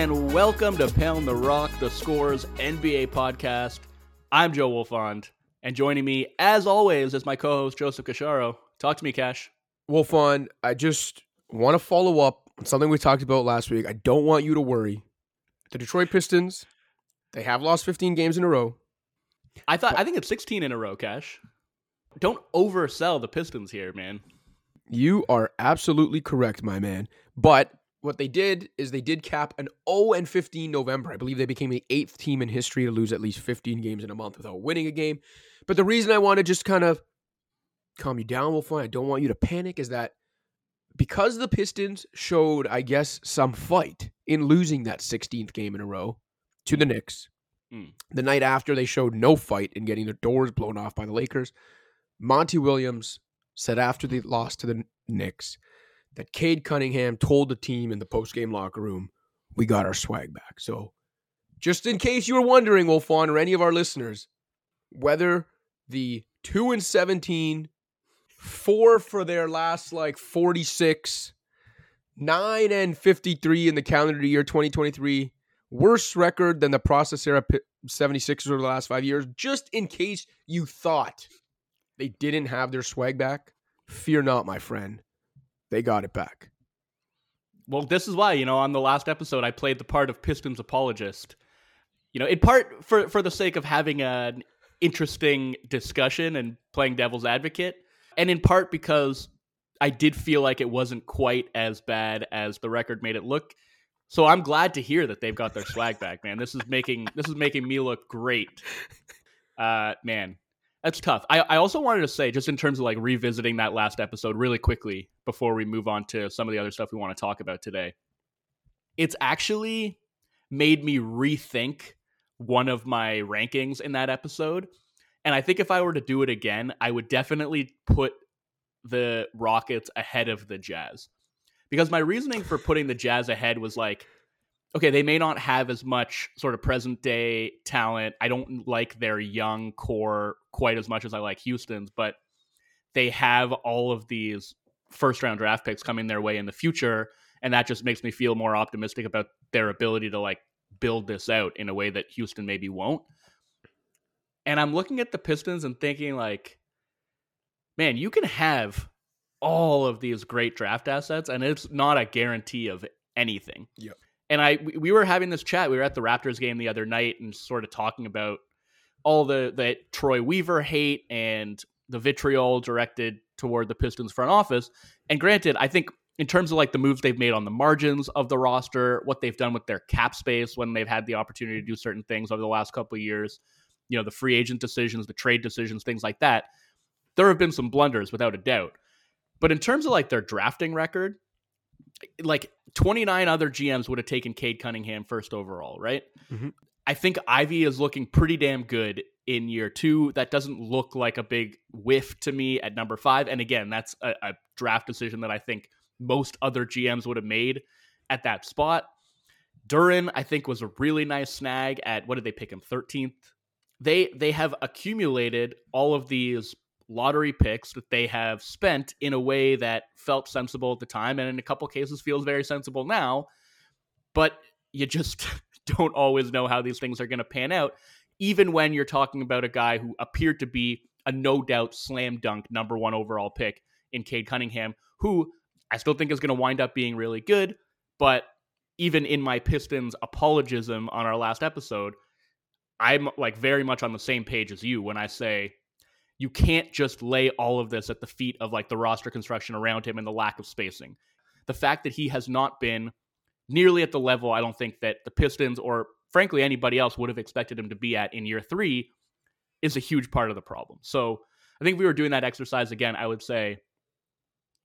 and welcome to Pound the Rock, the Scores NBA podcast. I'm Joe Wolfond, and joining me, as always, is my co-host Joseph Casciaro. Talk to me, Cash. Wolfond, I just want to follow up on something we talked about last week. I don't want you to worry. The Detroit Pistons, they have lost 15 games in a row. I thought I think it's 16 in a row, Cash. Don't oversell the Pistons here, man. You are absolutely correct, my man. But what they did is they did cap an 0 and 15 November. I believe they became the eighth team in history to lose at least 15 games in a month without winning a game. But the reason I want to just kind of calm you down, Wolfond, I don't want you to panic, is that because the Pistons showed, I guess, some fight in losing that 16th game in a row to the Knicks, Mm. the night after they showed no fight in getting their doors blown off by the Lakers, Monty Williams said after the loss to the Knicks that Cade Cunningham told the team in the post-game locker room, "We got our swag back." So, just in case you were wondering, Wolfond, or any of our listeners, whether the two and seventeen, four for their last like forty-six, nine and fifty-three in the calendar year twenty twenty-three, worse record than the process era Pi- 76ers over the last five years, just in case you thought they didn't have their swag back, fear not, my friend. They got it back. Well, this is why, you know, on the last episode I played the part of Pistons apologist. You know, in part for for the sake of having an interesting discussion and playing devil's advocate, and in part because I did feel like it wasn't quite as bad as the record made it look. So I'm glad to hear that they've got their swag back, man. This is making this is making me look great. Uh man, that's tough. I, I also wanted to say, just in terms of like revisiting that last episode really quickly before we move on to some of the other stuff we want to talk about today, it's actually made me rethink one of my rankings in that episode. And I think if I were to do it again, I would definitely put the Rockets ahead of the Jazz. Because my reasoning for putting the Jazz ahead was like, okay, they may not have as much sort of present day talent. I don't like their young core quite as much as I like Houston's, but they have all of these first round draft picks coming their way in the future. And that just makes me feel more optimistic about their ability to like build this out in a way that Houston maybe won't. And I'm looking at the Pistons and thinking, like, man, you can have all of these great draft assets, and it's not a guarantee of anything. Yep. And I we- we were having this chat. We were at the Raptors game the other night and sort of talking about all the the Troy Weaver hate and the vitriol directed toward the Pistons front office. And granted, I think in terms of like the moves they've made on the margins of the roster, what they've done with their cap space when they've had the opportunity to do certain things over the last couple of years, you know, the free agent decisions, the trade decisions, things like that, there have been some blunders without a doubt. But in terms of like their drafting record, like 29 other GMs would have taken Cade Cunningham first overall, right? Mhm. I think Ivey is looking pretty damn good in year two. That doesn't look like a big whiff to me at number five. And again, that's a, a draft decision that I think most other GMs would have made at that spot. Duren, I think, was a really nice snag at what did they pick him? 13th. They they have accumulated all of these lottery picks that they have spent in a way that felt sensible at the time and in a couple cases feels very sensible now. But you just don't always know how these things are going to pan out, even when you're talking about a guy who appeared to be a no doubt slam dunk number one overall pick in Cade Cunningham, who I still think is going to wind up being really good. But even in my Pistons apologism on our last episode, I'm like very much on the same page as you when I say you can't just lay all of this at the feet of like the roster construction around him and the lack of spacing. The fact that he has not been nearly at the level I don't think that the Pistons or frankly anybody else would have expected him to be at in year 3 is a huge part of the problem. So, I think if we were doing that exercise again, I would say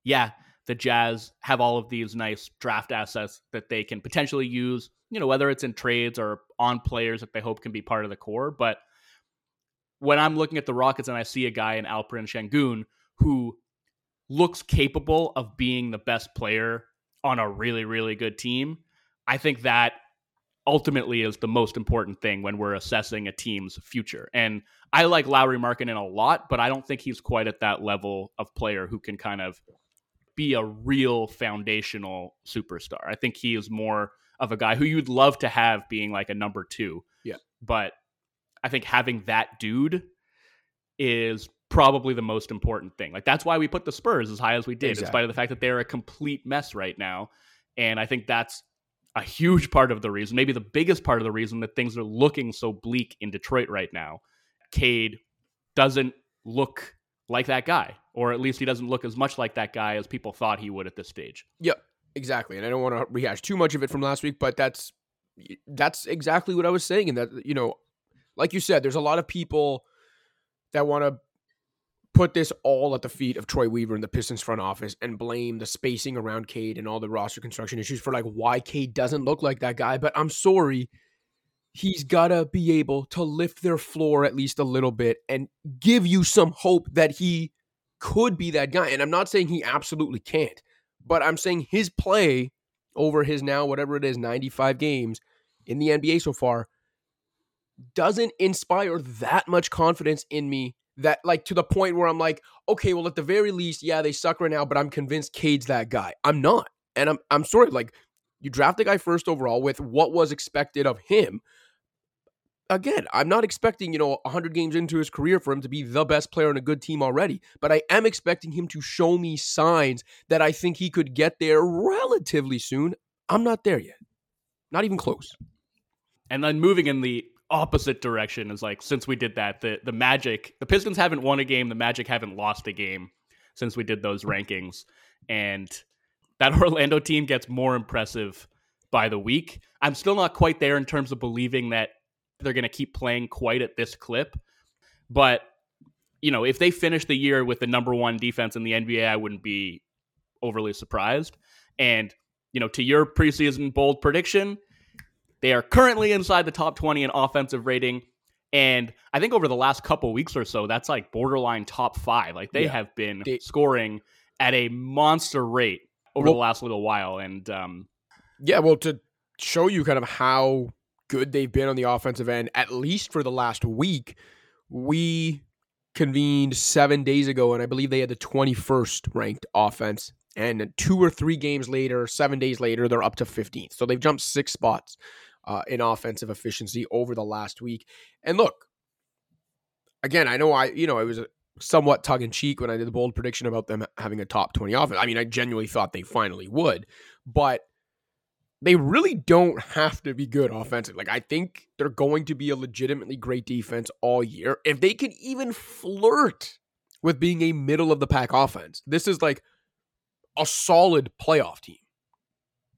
yeah, the Jazz have all of these nice draft assets that they can potentially use, you know, whether it's in trades or on players that they hope can be part of the core. But when I'm looking at the Rockets and I see a guy in Alperen Sengun who looks capable of being the best player on a really, really good team, I think that ultimately is the most important thing when we're assessing a team's future. And I like Lauri Markkanen a lot, but I don't think he's quite at that level of player who can kind of be a real foundational superstar. I think he is more of a guy who you'd love to have being like a number two. Yeah. But I think having that dude is probably the most important thing. Like that's why we put the Spurs as high as we did, Exactly. in spite of the fact that they're a complete mess right now. And I think that's a huge part of the reason, maybe the biggest part of the reason that things are looking so bleak in Detroit right now. Cade doesn't look like that guy, or at least he doesn't look as much like that guy as people thought he would at this stage. Yep, exactly. And I don't want to rehash too much of it from last week, but that's that's exactly what I was saying. And that you know, like you said, there's a lot of people that want to put this all at the feet of Troy Weaver and the Pistons front office and blame the spacing around Cade and all the roster construction issues for like why Cade doesn't look like that guy. But I'm sorry. He's got to be able to lift their floor at least a little bit and give you some hope that he could be that guy. And I'm not saying he absolutely can't, but I'm saying his play over his now, whatever it is, 95 games in the NBA so far doesn't inspire that much confidence in me that like to the point where I'm like, okay, well at the very least, yeah, they suck right now, but I'm convinced Cade's that guy. I'm not. And I'm I'm sorry, like you draft the guy first overall with what was expected of him. Again, I'm not expecting, you know, 100 games into his career for him to be the best player on a good team already, but I am expecting him to show me signs that I think he could get there relatively soon. I'm not there yet. Not even close. And then moving in the opposite direction is like since we did that, the the Magic, the Pistons haven't won a game, the Magic haven't lost a game since we did those hmm. rankings, and that Orlando team gets more impressive by the week. I'm still not quite there in terms of believing that they're going to keep playing quite at this clip, but you know, if they finish the year with the number one defense in the NBA, I wouldn't be overly surprised. And you know, to your preseason bold prediction, they are currently inside the top 20 in offensive rating. And I think over the last couple weeks or so, that's like borderline top five. Like they Yeah. have been They- scoring at a monster rate over Well- the last little while. And um, Yeah, well, to show you kind of how good they've been on the offensive end, at least for the last week, we convened seven days ago, and I believe they had the 21st ranked offense. And two or three games later, seven days later, they're up to 15th. So they've jumped six spots uh, in offensive efficiency over the last week. And look, again, I know I, you know, it was somewhat tug in cheek when I did the bold prediction about them having a top 20 offense. I mean, I genuinely thought they finally would, but they really don't have to be good offensively. Like I think they're going to be a legitimately great defense all year. If they can even flirt with being a middle of the pack offense, this is like a solid playoff team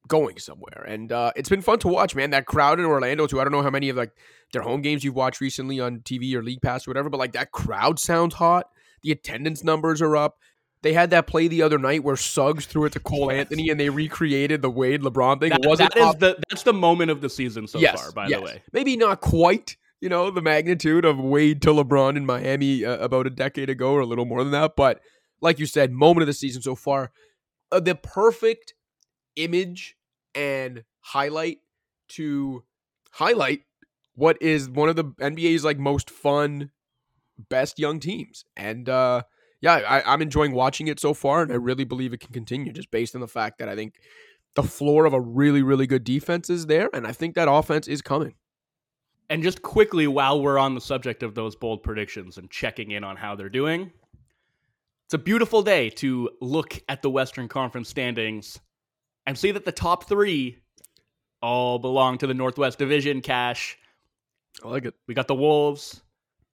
going somewhere. And uh, it's been fun to watch, man. That crowd in Orlando too. I don't know how many of like their home games you've watched recently on TV or League Pass or whatever, but like that crowd sounds hot. The attendance numbers are up. They had that play the other night where Suggs threw it to Cole Yes. Anthony and they recreated the Wade LeBron thing. that, wasn't that is up- the that's the moment of the season so Yes, far, by yes. the way. Maybe not quite, you know, the magnitude of Wade to LeBron in Miami uh, about a decade ago or a little more than that. But like you said, moment of the season so far, uh, the perfect image and highlight to highlight what is one of the NBA's like most fun, best young teams. And uh, yeah, I, I'm enjoying watching it so far, and I really believe it can continue just based on the fact that I think the floor of a really, really good defense is there, and I think that offense is coming. And just quickly, while we're on the subject of those bold predictions and checking in on how they're doing, it's a beautiful day to look at the Western Conference standings and see that the top three all belong to the Northwest Division. Cash. I like it. We got the Wolves,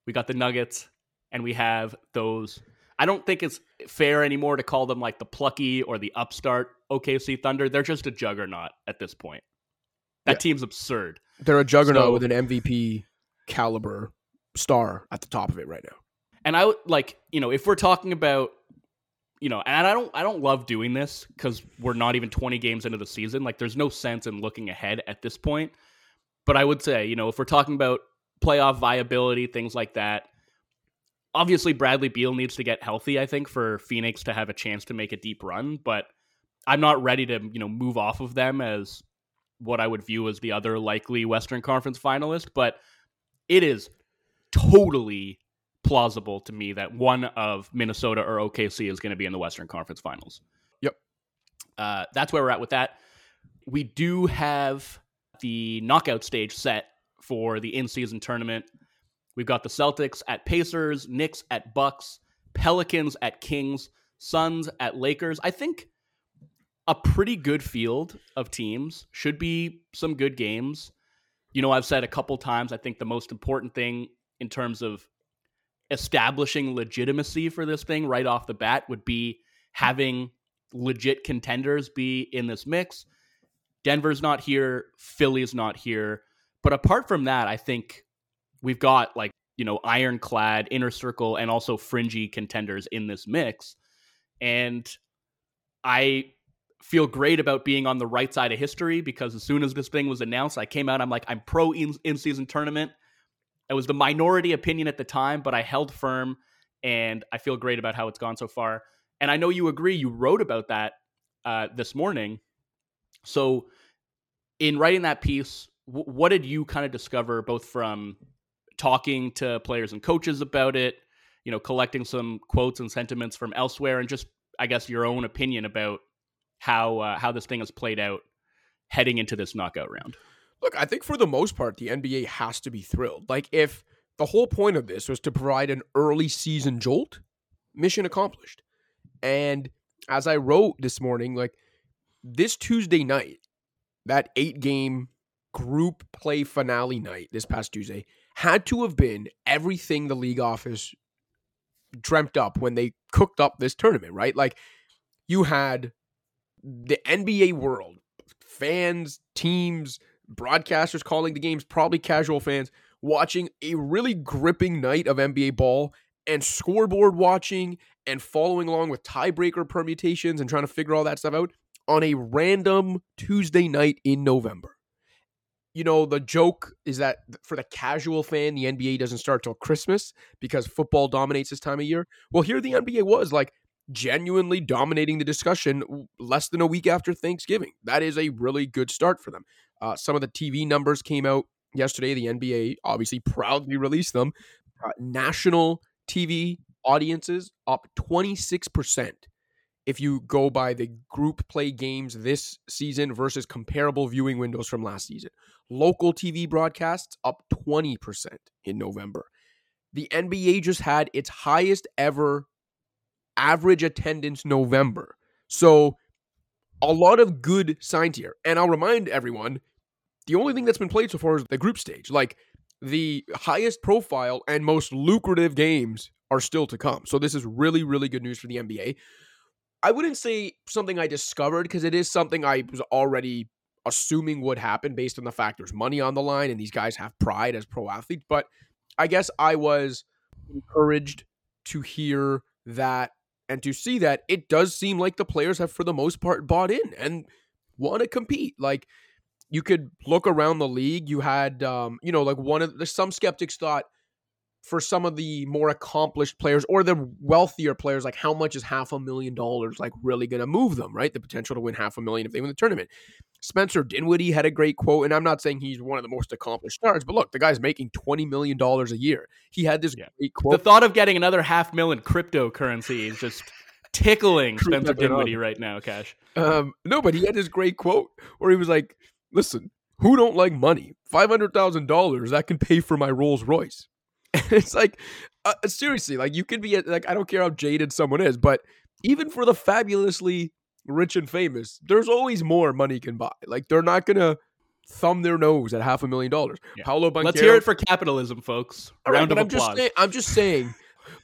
we got the Nuggets, and we have those. I don't think it's fair anymore to call them like the plucky or the upstart OKC Thunder. They're just a juggernaut at this point. That Yeah. team's absurd. They're a juggernaut So- with an MVP caliber star at the top of it right now. and I would like, you know, if we're talking about, you know, and I don't, I don't love doing this because we're not even 20 games into the season. Like, there's no sense in looking ahead at this point. But I would say, you know, if we're talking about playoff viability, things like that, obviously Bradley Beal needs to get healthy. I think for Phoenix to have a chance to make a deep run, but I'm not ready to, you know, move off of them as what I would view as the other likely Western Conference finalist. But it is totally plausible to me that one of Minnesota or OKC is going to be in the Western Conference Finals. Yep. Uh, that's where we're at with that. we do have the knockout stage set for the in-season tournament. We've got the Celtics at Pacers, Knicks at Bucks, Pelicans at Kings, Suns at Lakers. I think a pretty good field of teams should be some good games. You know, I've said a couple times, I think the most important thing in terms of establishing legitimacy for this thing right off the bat would be having legit contenders be in this mix. Denver's not here, Philly's not here. But apart from that, I think we've got like, you know, ironclad, inner circle, and also fringy contenders in this mix. And I feel great about being on the right side of history because as soon as this thing was announced, I came out, I'm like, I'm pro in season tournament. It was the minority opinion at the time, but I held firm and I feel great about how it's gone so far. And I know you agree, you wrote about that uh, this morning. So, in writing that piece, w- what did you kind of discover both from talking to players and coaches about it, you know, collecting some quotes and sentiments from elsewhere, and just, I guess, your own opinion about how uh, how this thing has played out heading into this knockout round? Look, I think for the most part, the NBA has to be thrilled. Like, if the whole point of this was to provide an early season jolt, mission accomplished. And as I wrote this morning, like this Tuesday night, that eight game group play finale night this past Tuesday had to have been everything the league office dreamt up when they cooked up this tournament, right? Like you had the NBA world, fans, teams, broadcasters calling the games, probably casual fans, watching a really gripping night of NBA ball and scoreboard watching and following along with tiebreaker permutations and trying to figure all that stuff out on a random Tuesday night in November. You know, the joke is that for the casual fan, the NBA doesn't start till Christmas because football dominates this time of year. Well, here the NBA was like genuinely dominating the discussion less than a week after Thanksgiving. That is a really good start for them. Uh, some of the TV numbers came out yesterday. The NBA obviously proudly released them. Uh, national TV audiences up 26% if you go by the group play games this season versus comparable viewing windows from last season. Local TV broadcasts up 20% in November. The NBA just had its highest ever average attendance November. So a lot of good signs here. And I'll remind everyone the only thing that's been played so far is the group stage. Like the highest profile and most lucrative games are still to come. So this is really, really good news for the NBA. I wouldn't say something I discovered because it is something I was already assuming would happen based on the fact there's money on the line and these guys have pride as pro athletes. But I guess I was encouraged to hear that and to see that it does seem like the players have for the most part bought in and want to compete like you could look around the league you had um you know like one of the some skeptics thought for some of the more accomplished players or the wealthier players, like how much is half a million dollars like really going to move them, right? The potential to win half a million if they win the tournament. Spencer Dinwiddie had a great quote, and I'm not saying he's one of the most accomplished stars, but look, the guy's making $20 million a year. He had this yeah. great quote. The thought of getting another half million cryptocurrency is just tickling Spencer Dinwiddie right now, Cash. Um, no, but he had this great quote where he was like, listen, who don't like money? $500,000, that can pay for my Rolls Royce. it's like uh, seriously, like you could be like I don't care how jaded someone is, but even for the fabulously rich and famous, there's always more money can buy. Like they're not gonna thumb their nose at half a million dollars. Yeah. Paulo Banchero, Let's hear it for capitalism, folks. Round right, of I'm applause. Just say, I'm just saying.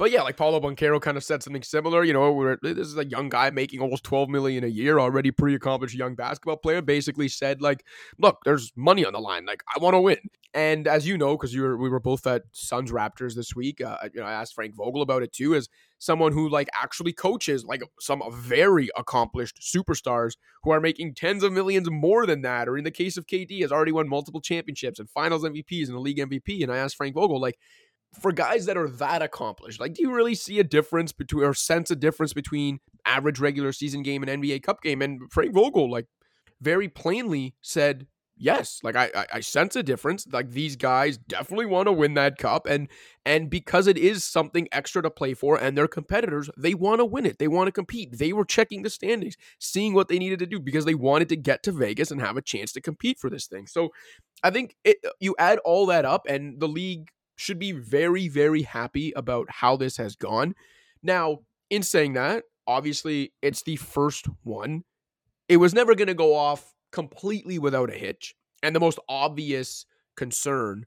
But yeah, like Paulo Banchero kind of said something similar. You know, where this is a young guy making almost 12 million a year, already pretty accomplished young basketball player. Basically said like, look, there's money on the line. Like I want to win. And as you know, because you were we were both at Suns Raptors this week. Uh, you know, I asked Frank Vogel about it too, as someone who like actually coaches like some very accomplished superstars who are making tens of millions more than that. Or in the case of KD, has already won multiple championships and Finals MVPs and the league MVP. And I asked Frank Vogel like for guys that are that accomplished, like, do you really see a difference between or sense a difference between average regular season game and NBA Cup game? And Frank Vogel, like, very plainly said, yes, like I, I, I sense a difference. Like these guys definitely want to win that cup, and and because it is something extra to play for, and they're competitors, they want to win it. They want to compete. They were checking the standings, seeing what they needed to do because they wanted to get to Vegas and have a chance to compete for this thing. So, I think it, you add all that up, and the league should be very, very happy about how this has gone. Now, in saying that, obviously it's the first one. It was never going to go off completely without a hitch. And the most obvious concern,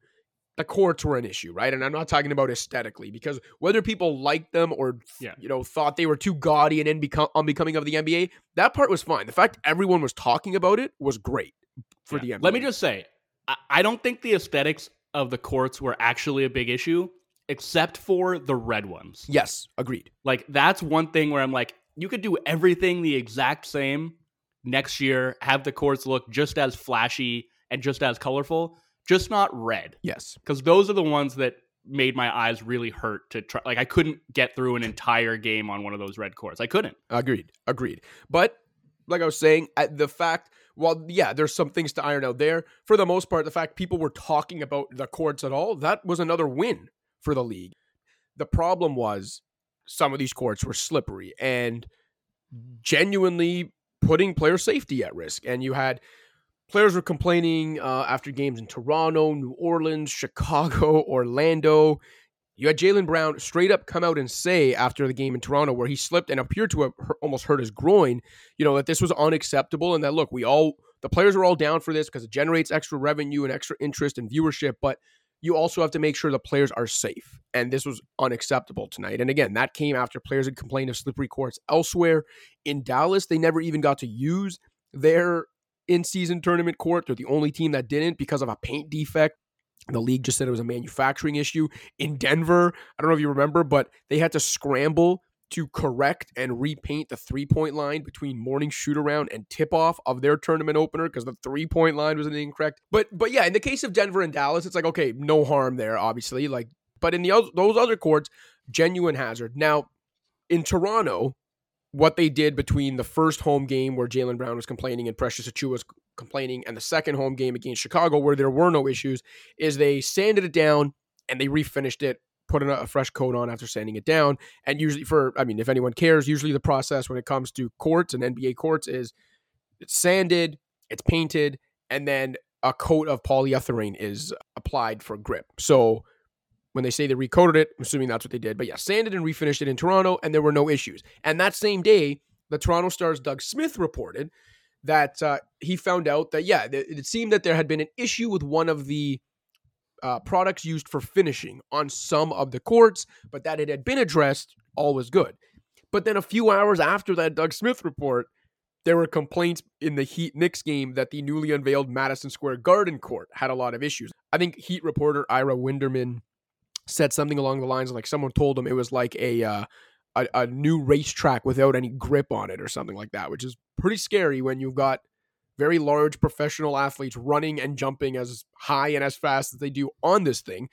the courts were an issue, right? And I'm not talking about aesthetically because whether people liked them or Yeah. you know thought they were too gaudy and unbecom- unbecoming of the NBA, that part was fine. The fact everyone was talking about it was great for Yeah. the NBA. Let me just say, I, I don't think the aesthetics of the courts were actually a big issue, except for the red ones. yes, agreed. Like that's one thing where I'm like, you could do everything the exact same next year, have the courts look just as flashy and just as colorful, just not red. Yes, Because those are the ones that made my eyes really hurt to try. Like I couldn't get through an entire game on one of those red courts. I couldn't. Agreed. Agreed. But like I was saying, the fact, well, yeah, there's some things to iron out there. For the most part, the fact people were talking about the courts at all, that was another win for the league. The problem was some of these courts were slippery and genuinely putting player safety at risk. And you had players were complaining uh, after games in Toronto, New Orleans, Chicago, Orlando. You had Jaylen Brown straight up come out and say after the game in Toronto, where he slipped and appeared to have almost hurt his groin, you know, that this was unacceptable and that, look, we all, the players are all down for this because it generates extra revenue and extra interest and viewership, but you also have to make sure the players are safe. And this was unacceptable tonight. And again, that came after players had complained of slippery courts elsewhere. In Dallas, they never even got to use their in season tournament court. They're the only team that didn't because of a paint defect. The league just said it was a manufacturing issue. In Denver, I don't know if you remember, but they had to scramble to correct and repaint the three point line between morning shoot around and tip off of their tournament opener because the three point line was incorrect. But but yeah, in the case of Denver and Dallas, it's like okay, no harm there, obviously. Like, but in the those other courts, genuine hazard. Now, in Toronto, what they did between the first home game where Jaylen Brown was complaining and Precious Achiuwa was complaining, and the second home game against Chicago where there were no issues, is they sanded it down and they refinished it, put a, fresh coat on after sanding it down. And usually, for I mean, if anyone cares, usually the process when it comes to courts and NBA courts is it's sanded, it's painted, and then a coat of polyethylene is applied for grip. So when they say they recoated it, I'm assuming that's what they did. But yeah, sanded and refinished it in Toronto, and there were no issues. And that same day, the Toronto Star's Doug Smith reported that uh, he found out that yeah, it seemed that there had been an issue with one of the uh, products used for finishing on some of the courts, but that it had been addressed. All was good. But then a few hours after that Doug Smith report, there were complaints in the Heat Knicks game that the newly unveiled Madison Square Garden court had a lot of issues. I think Heat reporter Ira Winderman said something along the lines of like someone told him it was like a uh, a, a new racetrack without any grip on it or something like that, which is pretty scary when you've got very large professional athletes running and jumping as high and as fast as they do on this thing.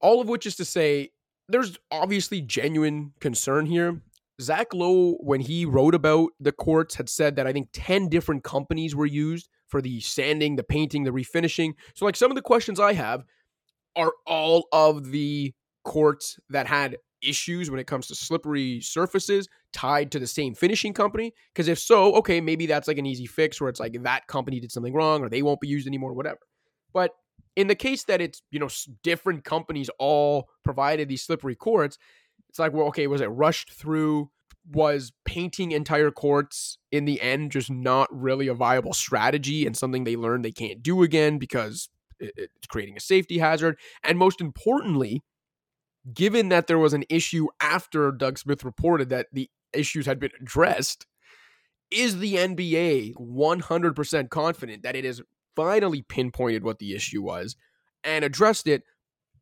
All of which is to say, there's obviously genuine concern here. Zach Lowe, when he wrote about the courts, had said that I think 10 different companies were used for the sanding, the painting, the refinishing. So, like, some of the questions I have are all of the courts that had issues when it comes to slippery surfaces tied to the same finishing company? Because if so, okay, maybe that's like an easy fix where it's like that company did something wrong or they won't be used anymore, whatever. But in the case that it's, you know, different companies all provided these slippery courts, it's like, well, okay, was it rushed through? Was painting entire courts in the end just not really a viable strategy and something they learned they can't do again because it's creating a safety hazard? And most importantly, given that there was an issue after Doug Smith reported that the issues had been addressed, is the NBA 100% confident that it has finally pinpointed what the issue was and addressed it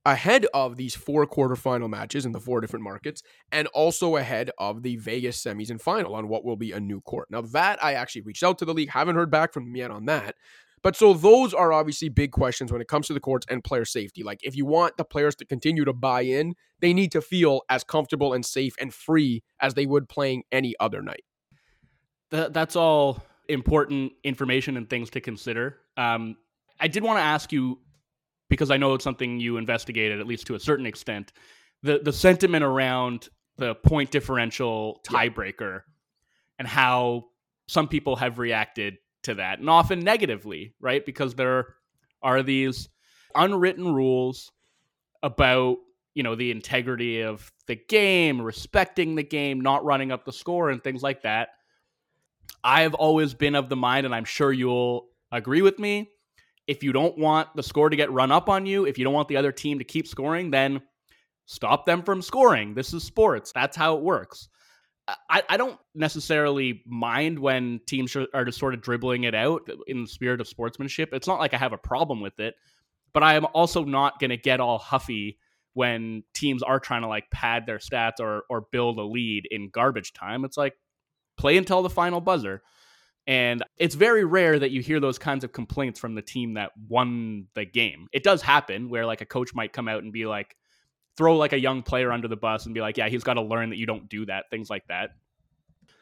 ahead of these four quarterfinal matches in the four different markets and also ahead of the Vegas semis and final on what will be a new court. Now, that I actually reached out to the league, haven't heard back from them yet on that. But so those are obviously big questions when it comes to the courts and player safety. Like if you want the players to continue to buy in, they need to feel as comfortable and safe and free as they would playing any other night. Th- that's all important information and things to consider. Um, I did want to ask you because I know it's something you investigated at least to a certain extent. The the sentiment around the point differential tiebreaker and how some people have reacted to that and often negatively, right? Because there are these unwritten rules about, you know, the integrity of the game, respecting the game, not running up the score and things like that. I've always been of the mind and I'm sure you'll agree with me. If you don't want the score to get run up on you, if you don't want the other team to keep scoring, then stop them from scoring. This is sports. That's how it works. I, I don't necessarily mind when teams are just sort of dribbling it out in the spirit of sportsmanship. It's not like I have a problem with it, but I am also not going to get all huffy when teams are trying to like pad their stats or or build a lead in garbage time. It's like play until the final buzzer. And it's very rare that you hear those kinds of complaints from the team that won the game. It does happen where like a coach might come out and be like, throw like a young player under the bus and be like, yeah, he's got to learn that you don't do that, things like that.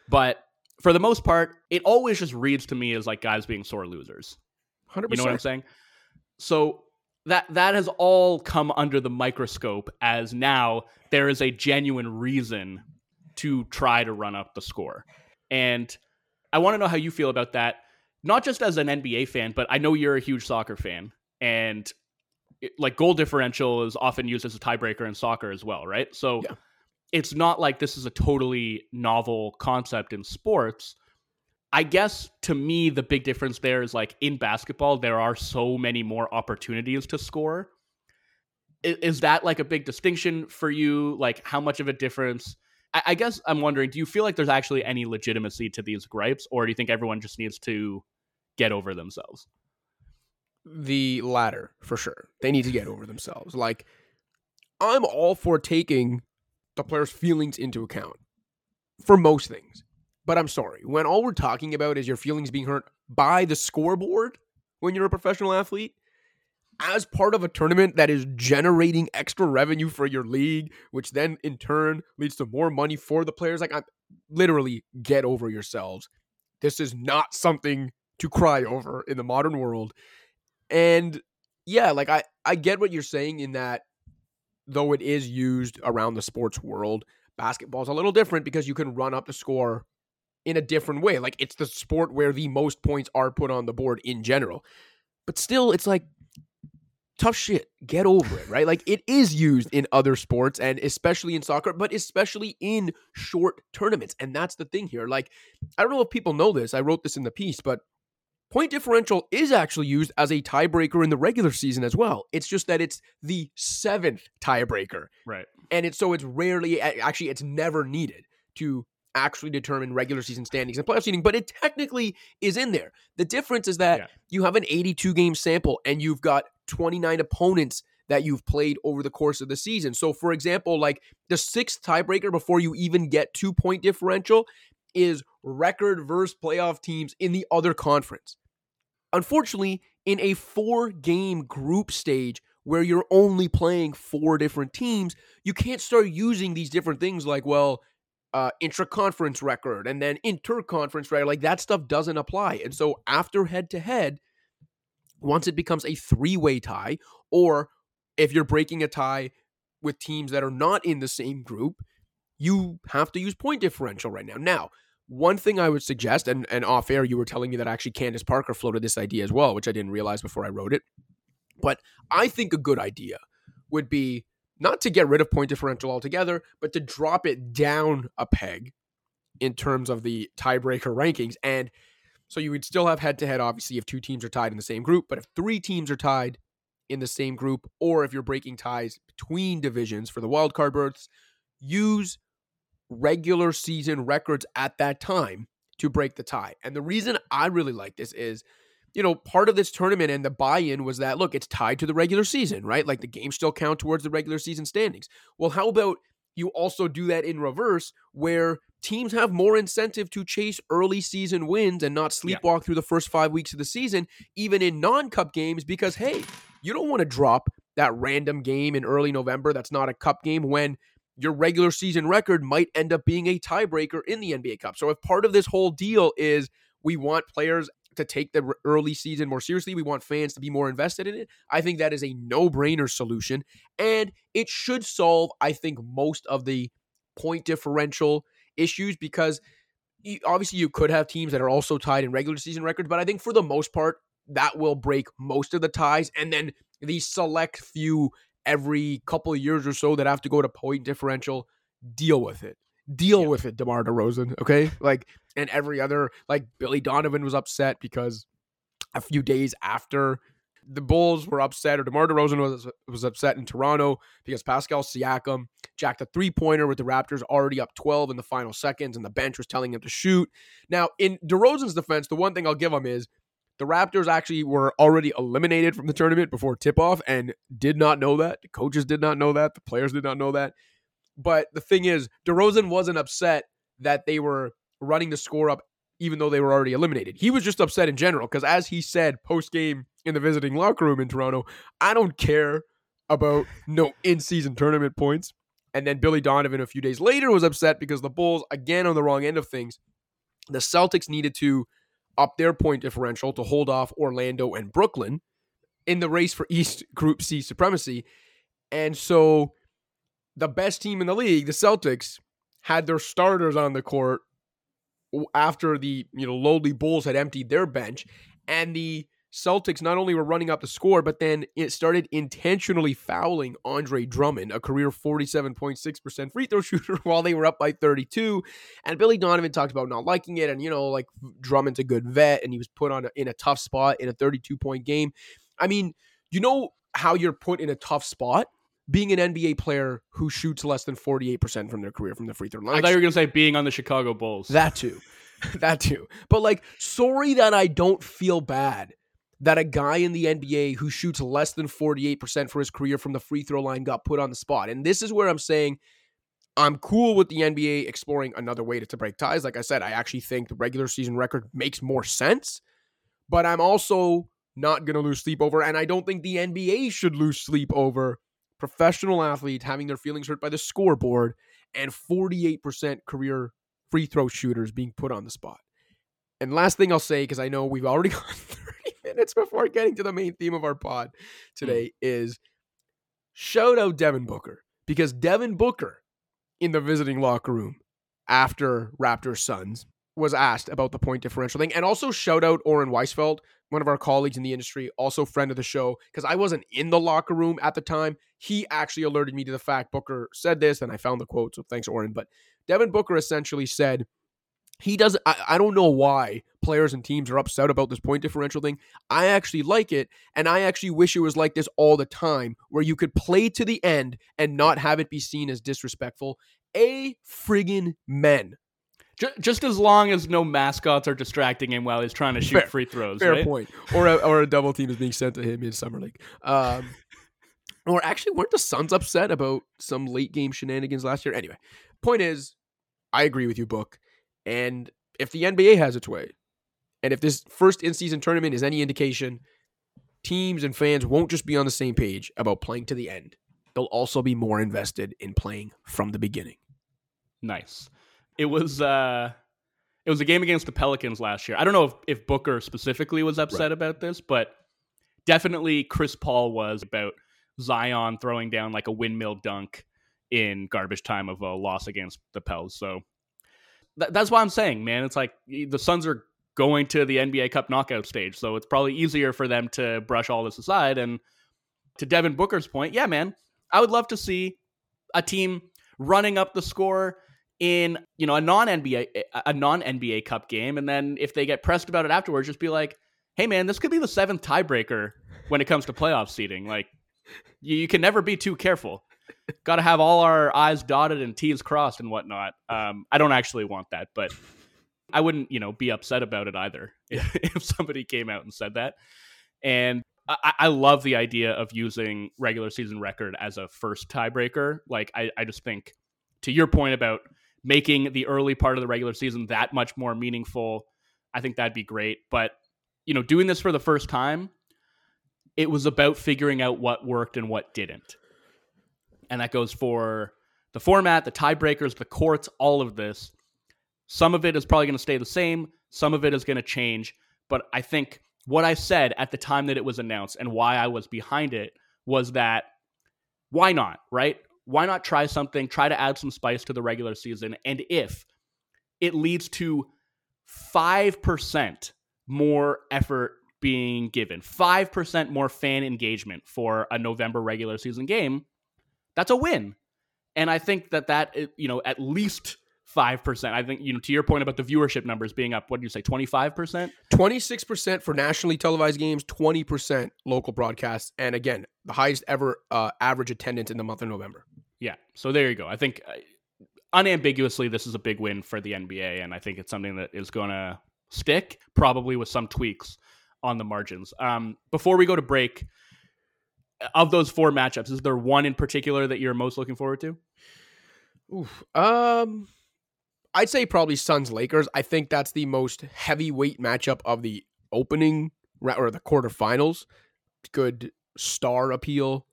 But for the most part, it always just reads to me as like guys being sore losers. 100%. You know what I'm saying? So that that has all come under the microscope as now there is a genuine reason to try to run up the score. And I want to know how you feel about that, not just as an NBA fan, but I know you're a huge soccer fan and like goal differential is often used as a tiebreaker in soccer as well, right? So yeah. it's not like this is a totally novel concept in sports. I guess to me, the big difference there is like in basketball, there are so many more opportunities to score. Is, is that like a big distinction for you? Like, how much of a difference? I, I guess I'm wondering do you feel like there's actually any legitimacy to these gripes, or do you think everyone just needs to get over themselves? The latter for sure. They need to get over themselves. Like, I'm all for taking the player's feelings into account for most things. But I'm sorry, when all we're talking about is your feelings being hurt by the scoreboard when you're a professional athlete, as part of a tournament that is generating extra revenue for your league, which then in turn leads to more money for the players, like, I'm literally get over yourselves. This is not something to cry over in the modern world. And yeah, like I I get what you're saying in that though it is used around the sports world, basketball's a little different because you can run up the score in a different way. Like it's the sport where the most points are put on the board in general. But still it's like tough shit. Get over it, right? Like it is used in other sports and especially in soccer, but especially in short tournaments. And that's the thing here. Like I don't know if people know this. I wrote this in the piece, but Point differential is actually used as a tiebreaker in the regular season as well. It's just that it's the seventh tiebreaker. Right. And it's so it's rarely, actually, it's never needed to actually determine regular season standings and playoff seeding, but it technically is in there. The difference is that yeah. you have an 82 game sample and you've got 29 opponents that you've played over the course of the season. So, for example, like the sixth tiebreaker before you even get two point differential is record versus playoff teams in the other conference. Unfortunately, in a four game group stage where you're only playing four different teams, you can't start using these different things like, well, uh, intra conference record and then inter conference record. Like that stuff doesn't apply. And so after head to head, once it becomes a three way tie, or if you're breaking a tie with teams that are not in the same group, you have to use point differential right now. Now, one thing I would suggest, and, and off air, you were telling me that actually Candace Parker floated this idea as well, which I didn't realize before I wrote it. But I think a good idea would be not to get rid of point differential altogether, but to drop it down a peg in terms of the tiebreaker rankings. And so you would still have head to head, obviously, if two teams are tied in the same group. But if three teams are tied in the same group, or if you're breaking ties between divisions for the wildcard berths, use regular season records at that time to break the tie. And the reason I really like this is, you know, part of this tournament and the buy in was that, look, it's tied to the regular season, right? Like the games still count towards the regular season standings. Well, how about you also do that in reverse where teams have more incentive to chase early season wins and not sleepwalk yeah. through the first five weeks of the season, even in non cup games, because, hey, you don't want to drop that random game in early November that's not a cup game when your regular season record might end up being a tiebreaker in the NBA Cup. So if part of this whole deal is we want players to take the early season more seriously. We want fans to be more invested in it. I think that is a no brainer solution. And it should solve, I think, most of the point differential issues because obviously you could have teams that are also tied in regular season records, but I think for the most part, that will break most of the ties. And then the select few every couple of years or so that have to go to point differential, deal with it. Deal yeah. with it, DeMar DeRozan. Okay. Like, and every other, like Billy Donovan was upset because a few days after the Bulls were upset, or DeMar DeRozan was was upset in Toronto because Pascal Siakam jacked a three pointer with the Raptors already up 12 in the final seconds, and the bench was telling him to shoot. Now, in DeRozan's defense, the one thing I'll give him is the Raptors actually were already eliminated from the tournament before tip off and did not know that. The coaches did not know that. The players did not know that. But the thing is, DeRozan wasn't upset that they were running the score up even though they were already eliminated. He was just upset in general because, as he said post game in the visiting locker room in Toronto, I don't care about no in season tournament points. And then Billy Donovan a few days later was upset because the Bulls, again on the wrong end of things, the Celtics needed to up their point differential to hold off Orlando and Brooklyn in the race for East Group C supremacy. And so the best team in the league, the Celtics, had their starters on the court after the you know lowly Bulls had emptied their bench, and the Celtics not only were running up the score, but then it started intentionally fouling Andre Drummond, a career 47.6% free throw shooter, while they were up by 32. And Billy Donovan talked about not liking it. And, you know, like Drummond's a good vet and he was put on a, in a tough spot in a 32 point game. I mean, you know how you're put in a tough spot? Being an NBA player who shoots less than 48% from their career from the free throw line. I thought you were going to say being on the Chicago Bulls. That too. that too. But like, sorry that I don't feel bad that a guy in the NBA who shoots less than 48% for his career from the free throw line got put on the spot. And this is where I'm saying I'm cool with the NBA exploring another way to, to break ties. Like I said, I actually think the regular season record makes more sense, but I'm also not going to lose sleep over, and I don't think the NBA should lose sleep over professional athletes having their feelings hurt by the scoreboard and 48% career free throw shooters being put on the spot. And last thing I'll say, because I know we've already gone 30 minutes before getting to the main theme of our pod hmm. today, mm. is shout out Devin Booker. Because Devin Booker in the visiting locker room after Raptors Suns was asked about the point differential thing. And also shout out Oren Weisfeld, one of our colleagues in the industry, also friend of the show, because I wasn't in the locker room at the time. He actually alerted me to the fact Booker said this, and I found the quote. So thanks, Oren. But Devin Booker essentially said he doesn't I, I don't know why players and teams are upset about this point differential thing i actually like it and i actually wish it was like this all the time where you could play to the end and not have it be seen as disrespectful a friggin men just as long as no mascots are distracting him while he's trying to shoot fair, free throws. Fair right? point. Or a, or a double team is being sent to him in summer league. Um, or actually, weren't the Suns upset about some late game shenanigans last year? Anyway, point is, I agree with you, Book. And if the NBA has its way, and if this first in season tournament is any indication, teams and fans won't just be on the same page about playing to the end. They'll also be more invested in playing from the beginning. Nice. It was uh it was a game against the Pelicans last year. I don't know if, if Booker specifically was upset right. about this, but definitely Chris Paul was about Zion throwing down like a windmill dunk in garbage time of a loss against the Pels. So th- that's why I'm saying, man. It's like the Suns are going to the NBA Cup knockout stage, so it's probably easier for them to brush all this aside. And to Devin Booker's point, yeah, man, I would love to see a team running up the score in you know a non NBA a non NBA Cup game, and then if they get pressed about it afterwards, just be like, hey, man, this could be the seventh tiebreaker when it comes to playoff seeding. Like, you, you can never be too careful got to have all our I's dotted and T's crossed and whatnot. Um, I don't actually want that, but I wouldn't, you know, be upset about it either if, if somebody came out and said that. And I, I, love the idea of using regular season record as a first tiebreaker. Like, I, I just think, to your point about making the early part of the regular season that much more meaningful, I think that'd be great. But, you know, doing this for the first time, it was about figuring out what worked and what didn't and that goes for the format, the tiebreakers, the courts, all of this. Some of it is probably going to stay the same. Some of it is going to change, but I think what I said at the time that it was announced and why I was behind it was that why not, right? Why not try something, try to add some spice to the regular season? And if it leads to 5% more effort being given, 5% more fan engagement for a November regular season game, that's a win. And I think that that, you know, at least 5%. I think, you know, to your point about the viewership numbers being up, what do you say, 25%? 26% for nationally televised games, 20% local broadcasts. And again, the highest ever uh, average attendance in the month of November. Yeah. So there you go. I think uh, unambiguously, this is a big win for the NBA. And I think it's something that is going to stick, probably with some tweaks on the margins. Um, before we go to break, of those four matchups, is there one in particular that you're most looking forward to? Oof. Um, I'd say probably Suns Lakers. I think that's the most heavyweight matchup of the opening or the quarterfinals. Good star appeal.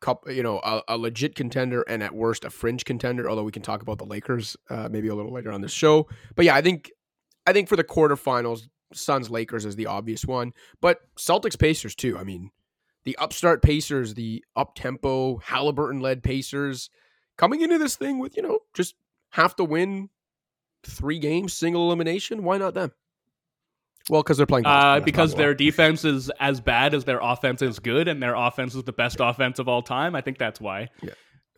Cup, you know, a, a, legit contender and at worst a fringe contender. Although we can talk about the Lakers uh, maybe a little later on this show. But yeah, I think I think for the quarterfinals, Suns Lakers is the obvious one, but Celtics Pacers too. I mean, the upstart Pacers, the up tempo Halliburton led Pacers coming into this thing with you know just have to win three games, single elimination. Why not them? Well, because they're playing. Uh, because their defense is as bad as their offense is good, and their offense is the best offense of all time. I think that's why. Yeah.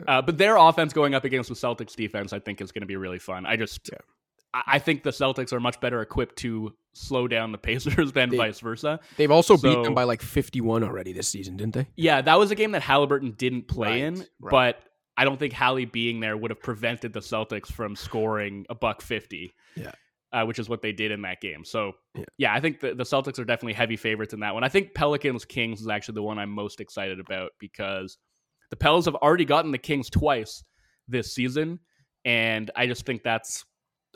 Uh, but their offense going up against the Celtics defense, I think, is going to be really fun. I just, yeah. I think the Celtics are much better equipped to slow down the Pacers than they, vice versa. They've also so, beat them by like 51 already this season, didn't they? Yeah, that was a game that Halliburton didn't play right, in, right. but I don't think Hallie being there would have prevented the Celtics from scoring a buck 50. Yeah. Uh, which is what they did in that game. So, yeah, yeah I think the, the Celtics are definitely heavy favorites in that one. I think Pelicans Kings is actually the one I'm most excited about because the Pels have already gotten the Kings twice this season. And I just think that's,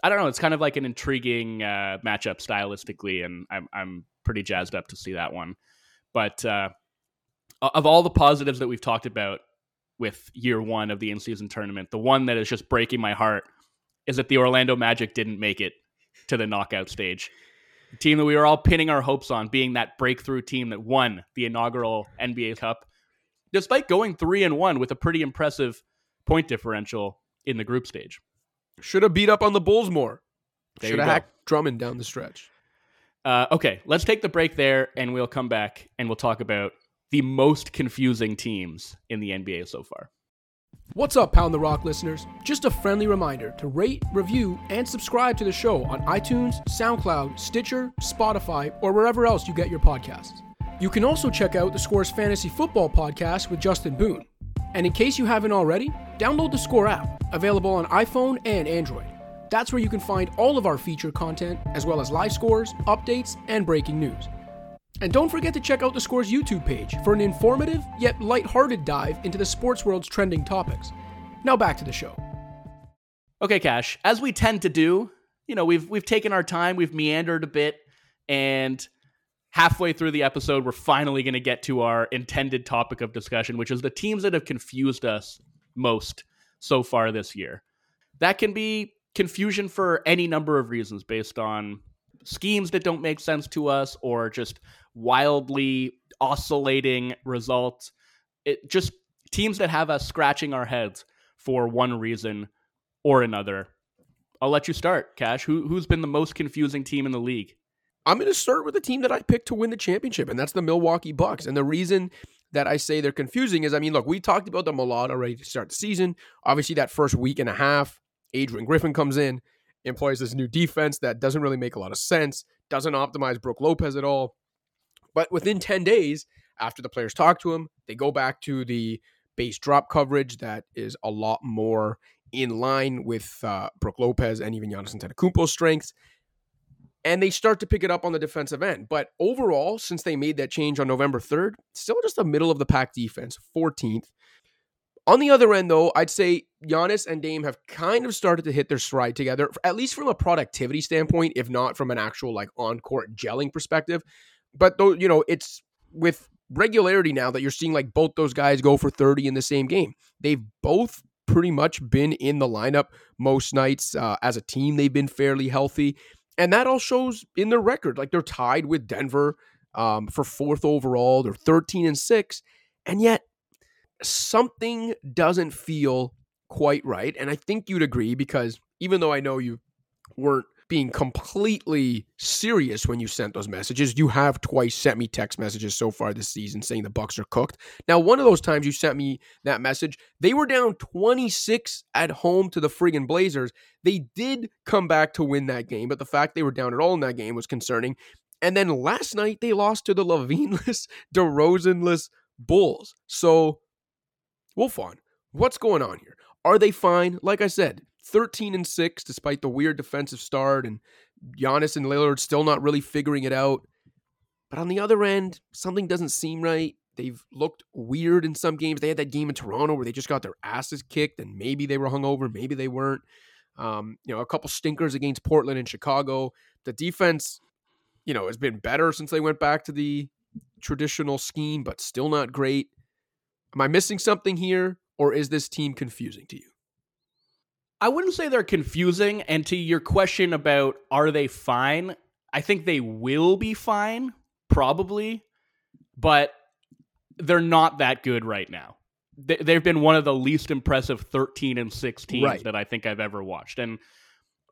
I don't know, it's kind of like an intriguing uh, matchup stylistically. And I'm, I'm pretty jazzed up to see that one. But uh, of all the positives that we've talked about with year one of the in season tournament. The one that is just breaking my heart is that the Orlando Magic didn't make it to the knockout stage. The team that we were all pinning our hopes on being that breakthrough team that won the inaugural NBA Cup, despite going three and one with a pretty impressive point differential in the group stage. Should have beat up on the Bulls more. Should have hacked Drummond down the stretch. Uh, okay, let's take the break there, and we'll come back and we'll talk about the most confusing teams in the NBA so far. What's up, Pound the Rock listeners? Just a friendly reminder to rate, review, and subscribe to the show on iTunes, SoundCloud, Stitcher, Spotify, or wherever else you get your podcasts. You can also check out the Scores Fantasy Football podcast with Justin Boone. And in case you haven't already, download the Score app, available on iPhone and Android. That's where you can find all of our feature content, as well as live scores, updates, and breaking news. And don't forget to check out the Scores YouTube page for an informative yet light-hearted dive into the sports world's trending topics. Now back to the show. Okay, Cash, as we tend to do, you know, we've we've taken our time, we've meandered a bit, and halfway through the episode, we're finally going to get to our intended topic of discussion, which is the teams that have confused us most so far this year. That can be confusion for any number of reasons based on schemes that don't make sense to us or just wildly oscillating results. It just teams that have us scratching our heads for one reason or another. I'll let you start, Cash. Who who's been the most confusing team in the league? I'm going to start with the team that I picked to win the championship, and that's the Milwaukee Bucks. And the reason that I say they're confusing is, I mean, look, we talked about them a lot already to start the season. Obviously, that first week and a half, Adrian Griffin comes in, employs this new defense that doesn't really make a lot of sense, doesn't optimize Brook Lopez at all. But within 10 days, after the players talk to him, they go back to the base drop coverage that is a lot more in line with uh, Brook Lopez and even Giannis Antetokounmpo's strengths. And they start to pick it up on the defensive end. But overall, since they made that change on November 3rd, still just a middle of the pack defense, 14th. On the other end, though, I'd say Giannis and Dame have kind of started to hit their stride together, at least from a productivity standpoint, if not from an actual like on court gelling perspective. But though, you know, it's with regularity now that you're seeing like both those guys go for 30 in the same game. They've both pretty much been in the lineup most nights uh, as a team. They've been fairly healthy. And that all shows in their record. Like they're tied with Denver um, for fourth overall. They're 13 and six. And yet something doesn't feel quite right. And I think you'd agree because even though I know you weren't being completely serious when you sent those messages. You have twice sent me text messages so far this season saying the Bucks are cooked. Now, one of those times you sent me that message, they were down 26 at home to the friggin' Blazers. They did come back to win that game, but the fact they were down at all in that game was concerning. And then last night they lost to the LaVineless, DeRozanless Bulls. So, Wolfond, what's going on here? Are they fine? Like I said, 13 and 6 despite the weird defensive start and Giannis and Lillard still not really figuring it out. But on the other end, something doesn't seem right. They've looked weird in some games. They had that game in Toronto where they just got their asses kicked and maybe they were hungover, maybe they weren't. Um, you know, a couple stinkers against Portland and Chicago. The defense, you know, has been better since they went back to the traditional scheme, but still not great. Am I missing something here, or is this team confusing to you? I wouldn't say they're confusing. And to your question about are they fine, I think they will be fine, probably, but they're not that good right now. They've been one of the least impressive 13 and 16 right. that I think I've ever watched. And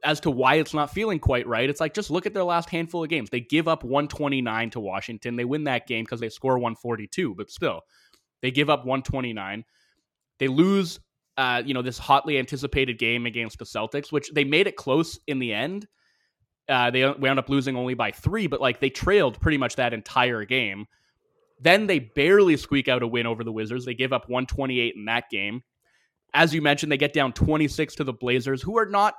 as to why it's not feeling quite right, it's like just look at their last handful of games. They give up 129 to Washington. They win that game because they score 142, but still, they give up 129. They lose uh, you know, this hotly anticipated game against the Celtics, which they made it close in the end. Uh, they wound up losing only by three, but like they trailed pretty much that entire game. Then they barely squeak out a win over the Wizards. They give up 128 in that game. As you mentioned, they get down 26 to the Blazers, who are not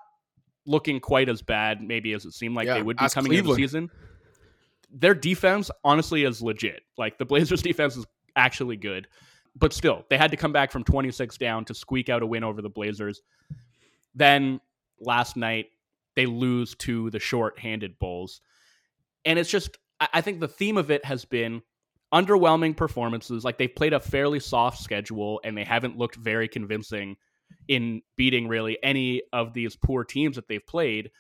looking quite as bad, maybe as it seemed like yeah, they would be coming Cleveland. into the season. Their defense, honestly, is legit. Like the Blazers' defense is actually good but still, they had to come back from 26 down to squeak out a win over the Blazers. Then last night, they lose to the short-handed Bulls. And it's just, I think the theme of it has been underwhelming performances. Like they've played a fairly soft schedule and they haven't looked very convincing in beating really any of these poor teams that they've played.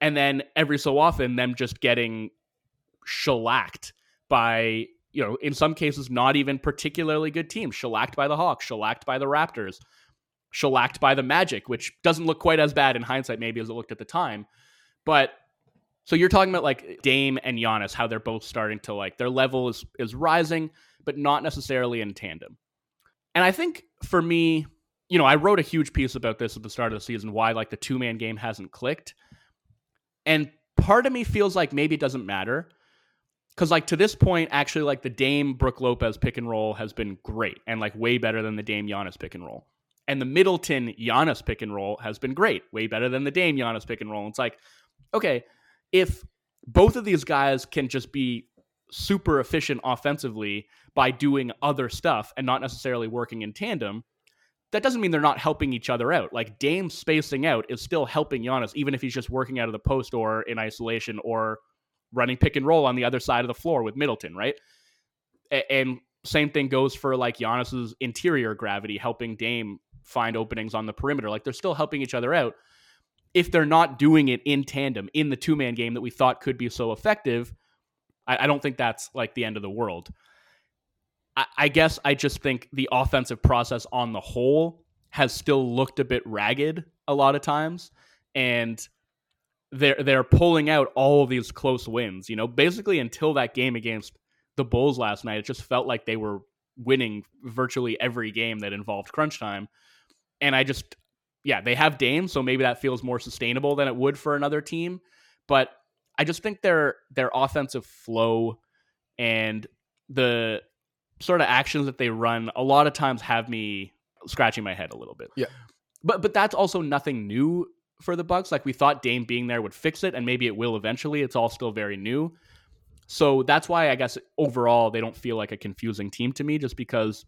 And then every so often, them just getting shellacked by you know, in some cases, not even particularly good teams. Shellacked by the Hawks, shellacked by the Raptors, shellacked by the Magic, which doesn't look quite as bad in hindsight, maybe as it looked at the time. But so you're talking about like Dame and Giannis, how they're both starting to like their level is is rising, but not necessarily in tandem. And I think for me, you know, I wrote a huge piece about this at the start of the season, why like the two man game hasn't clicked. And part of me feels like maybe it doesn't matter because like to this point, actually, like the Dame Brook Lopez pick and roll has been great and like way better than the Dame Giannis pick and roll. And the Middleton Giannis pick and roll has been great, way better than the Dame Giannis pick and roll. And it's like, okay, if both of these guys can just be super efficient offensively by doing other stuff and not necessarily working in tandem, that doesn't mean they're not helping each other out. Like Dame spacing out is still helping Giannis, even if he's just working out of the post or in isolation or running pick and roll on the other side of the floor with Middleton, right? And same thing goes for like Giannis's interior gravity, helping Dame find openings on the perimeter. Like they're still helping each other out. If they're not doing it in tandem in the two man game that we thought could be so effective, I, I don't think that's like the end of the world. I, I guess I just think the offensive process on the whole has still looked a bit ragged a lot of times. And they're they're pulling out all of these close wins. You know, basically until that game against the Bulls last night, it just felt like they were winning virtually every game that involved crunch time. And I just, yeah, they have Dame, so maybe that feels more sustainable than it would for another team. But I just think their their offensive flow and the sort of actions that they run a lot of times have me scratching my head a little bit. Yeah. But but that's also nothing new for the Bucks. Like we thought Dame being there would fix it, and maybe it will eventually. It's all still very new. So that's why I guess overall they don't feel like a confusing team to me, just because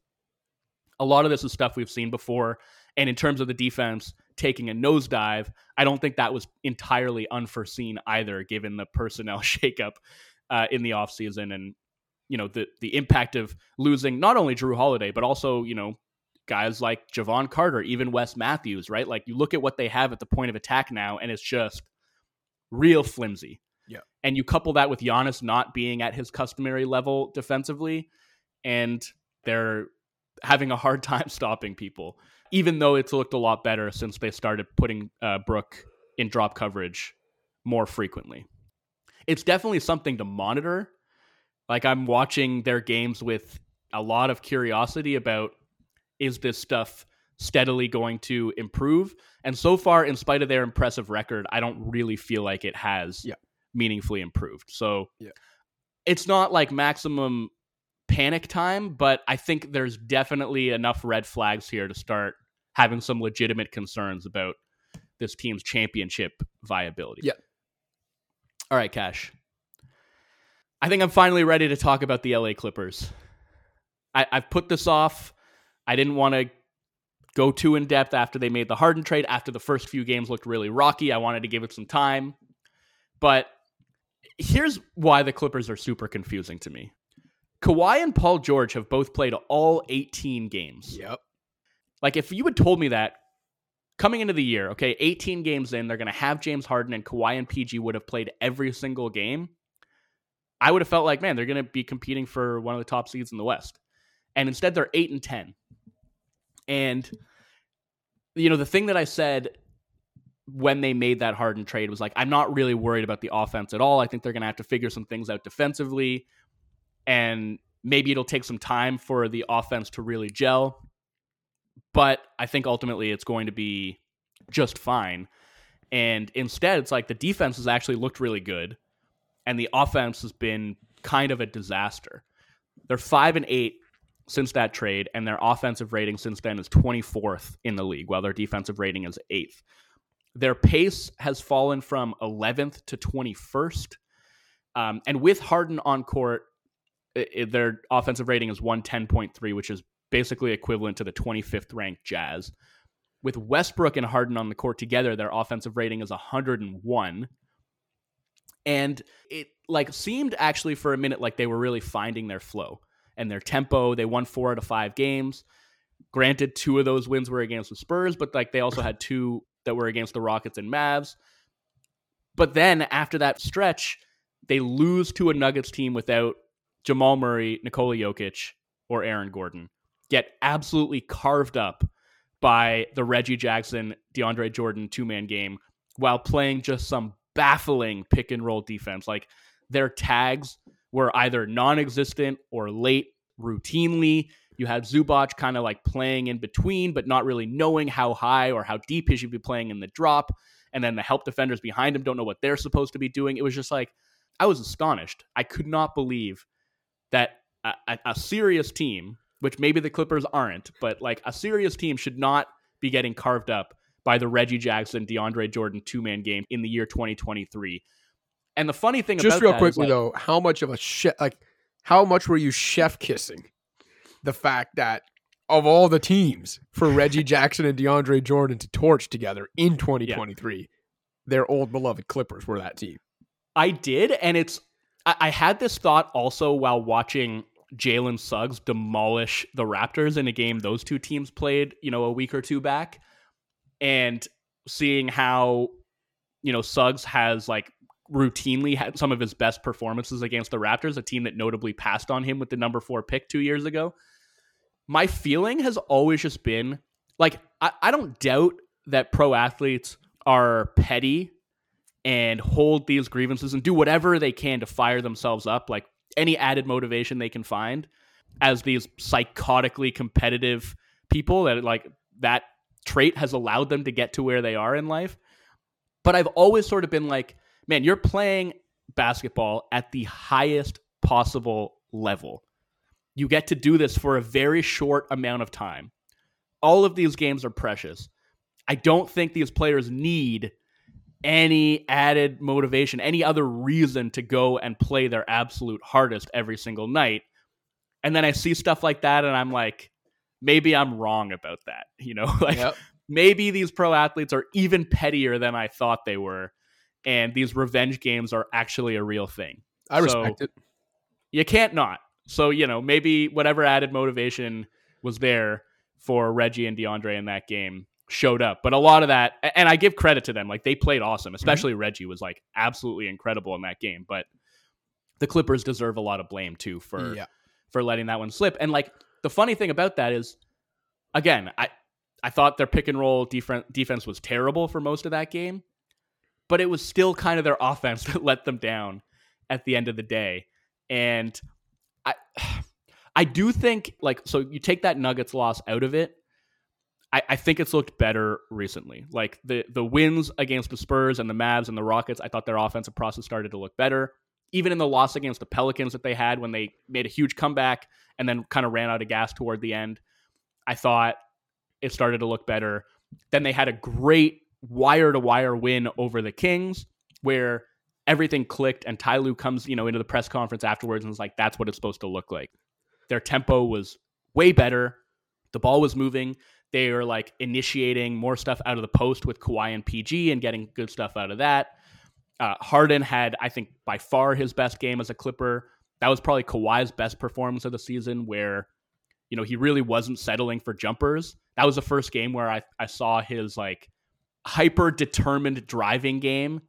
a lot of this is stuff we've seen before. And in terms of the defense taking a nosedive, I don't think that was entirely unforeseen either, given the personnel shakeup uh, in the offseason and you know the the impact of losing not only Drew Holiday but also you know guys like Jevon Carter, even Wes Matthews, right? Like you look at what they have at the point of attack now, and it's just real flimsy. Yeah. And you couple that with Giannis not being at his customary level defensively, and they're having a hard time stopping people, even though it's looked a lot better since they started putting uh, Brook in drop coverage more frequently. It's definitely something to monitor. Like I'm watching their games with a lot of curiosity about is this stuff steadily going to improve? And so far, in spite of their impressive record, I don't really feel like it has Yeah. meaningfully improved. So Yeah. it's not like maximum panic time, but I think there's definitely enough red flags here to start having some legitimate concerns about this team's championship viability. Yeah. All right, Cash. I think I'm finally ready to talk about the LA Clippers. I, I've put this off. I didn't want to go too in depth after they made the Harden trade. After the first few games looked really rocky, I wanted to give it some time. But here's why the Clippers are super confusing to me. Kawhi and Paul George have both played all 18 games. Yep. Like if you had told me that coming into the year, okay, 18 games in, they're going to have James Harden and Kawhi and PG would have played every single game. I would have felt like, man, they're going to be competing for one of the top seeds in the West. And instead they're 8 and 10. And you know, the thing that I said when they made that Harden trade was like, I'm not really worried about the offense at all. I think they're going to have to figure some things out defensively and maybe it'll take some time for the offense to really gel. But I think ultimately it's going to be just fine. And instead, it's like the defense has actually looked really good, and the offense has been kind of a disaster. They're five and eight since that trade, and their offensive rating since then is 24th in the league, while their defensive rating is eighth. Their pace has fallen from 11th to 21st. Um, and with Harden on court, it, it- their offensive rating is 110.3, which is basically equivalent to the 25th ranked Jazz. With Westbrook and Harden on the court together, their offensive rating is 101. And it like seemed actually for a minute like they were really finding their flow and their tempo. They won four out of five games. Granted, two of those wins were against the Spurs, but like they also had two that were against the Rockets and Mavs. But then after that stretch, they lose to a Nuggets team without Jamal Murray, Nikola Jokic, or Aaron Gordon. Get absolutely carved up by the Reggie Jackson, DeAndre Jordan two man game while playing just some baffling pick and roll defense. Like their tags were either non existent or late routinely. You had Zubac kind of like playing in between, but not really knowing how high or how deep he should be playing in the drop. And then the help defenders behind him don't know what they're supposed to be doing. It was just like, I was astonished. I could not believe that a, a, a serious team, which maybe the Clippers aren't, but like a serious team should not be getting carved up by the Reggie Jackson, DeAndre Jordan two man game in the year 2023. And the funny thing Just about real that is, quickly like, though, how much of a chef like how much were you chef kissing the fact that of all the teams for Reggie Jackson and DeAndre Jordan to torch together in 2023, their old beloved Clippers were that team. I did, and it's I, I had this thought also while watching Jalen Suggs demolish the Raptors in a game those two teams played, you know, a week or two back, and seeing how you know Suggs has like routinely had some of his best performances against the Raptors, a team that notably passed on him with the number four pick two years ago. My feeling has always just been like I, I don't doubt that pro athletes are petty and hold these grievances and do whatever they can to fire themselves up, like any added motivation they can find as these psychotically competitive people that like that trait has allowed them to get to where they are in life. But I've always sort of been like, man, you're playing basketball at the highest possible level. You get to do this for a very short amount of time. All of these games are precious. I don't think these players need any added motivation, any other reason to go and play their absolute hardest every single night. And then I see stuff like that and I'm like, maybe I'm wrong about that. You know, like Yep. maybe these pro athletes are even pettier than I thought they were. And these revenge games are actually a real thing. I So- respect it. You can't not. So, you know, maybe whatever added motivation was there for Reggie and DeAndre in that game showed up. But a lot of that, and I give credit to them, like they played awesome. Especially mm-hmm. Reggie was like absolutely incredible in that game. But the Clippers deserve a lot of blame too for yeah. for letting that one slip. And like the funny thing about that is, again, I I thought their pick and roll defense defense was terrible for most of that game, but it was still kind of their offense that let them down at the end of the day. And I I do think like so you take that Nuggets loss out of it. I, I think it's looked better recently. Like the the wins against the Spurs and the Mavs and the Rockets, I thought their offensive process started to look better. Even in the loss against the Pelicans that they had when they made a huge comeback and then kind of ran out of gas toward the end, I thought it started to look better. Then they had a great wire to wire win over the Kings where everything clicked and Ty Lue comes, you know, into the press conference afterwards and was like, that's what it's supposed to look like. Their tempo was way better. The ball was moving. They were like initiating more stuff out of the post with Kawhi and PG and getting good stuff out of that. Uh, Harden had, I think, by far his best game as a Clipper. That was probably Kawhi's best performance of the season, where you know he really wasn't settling for jumpers. That was the first game where I I saw his like hyper determined driving game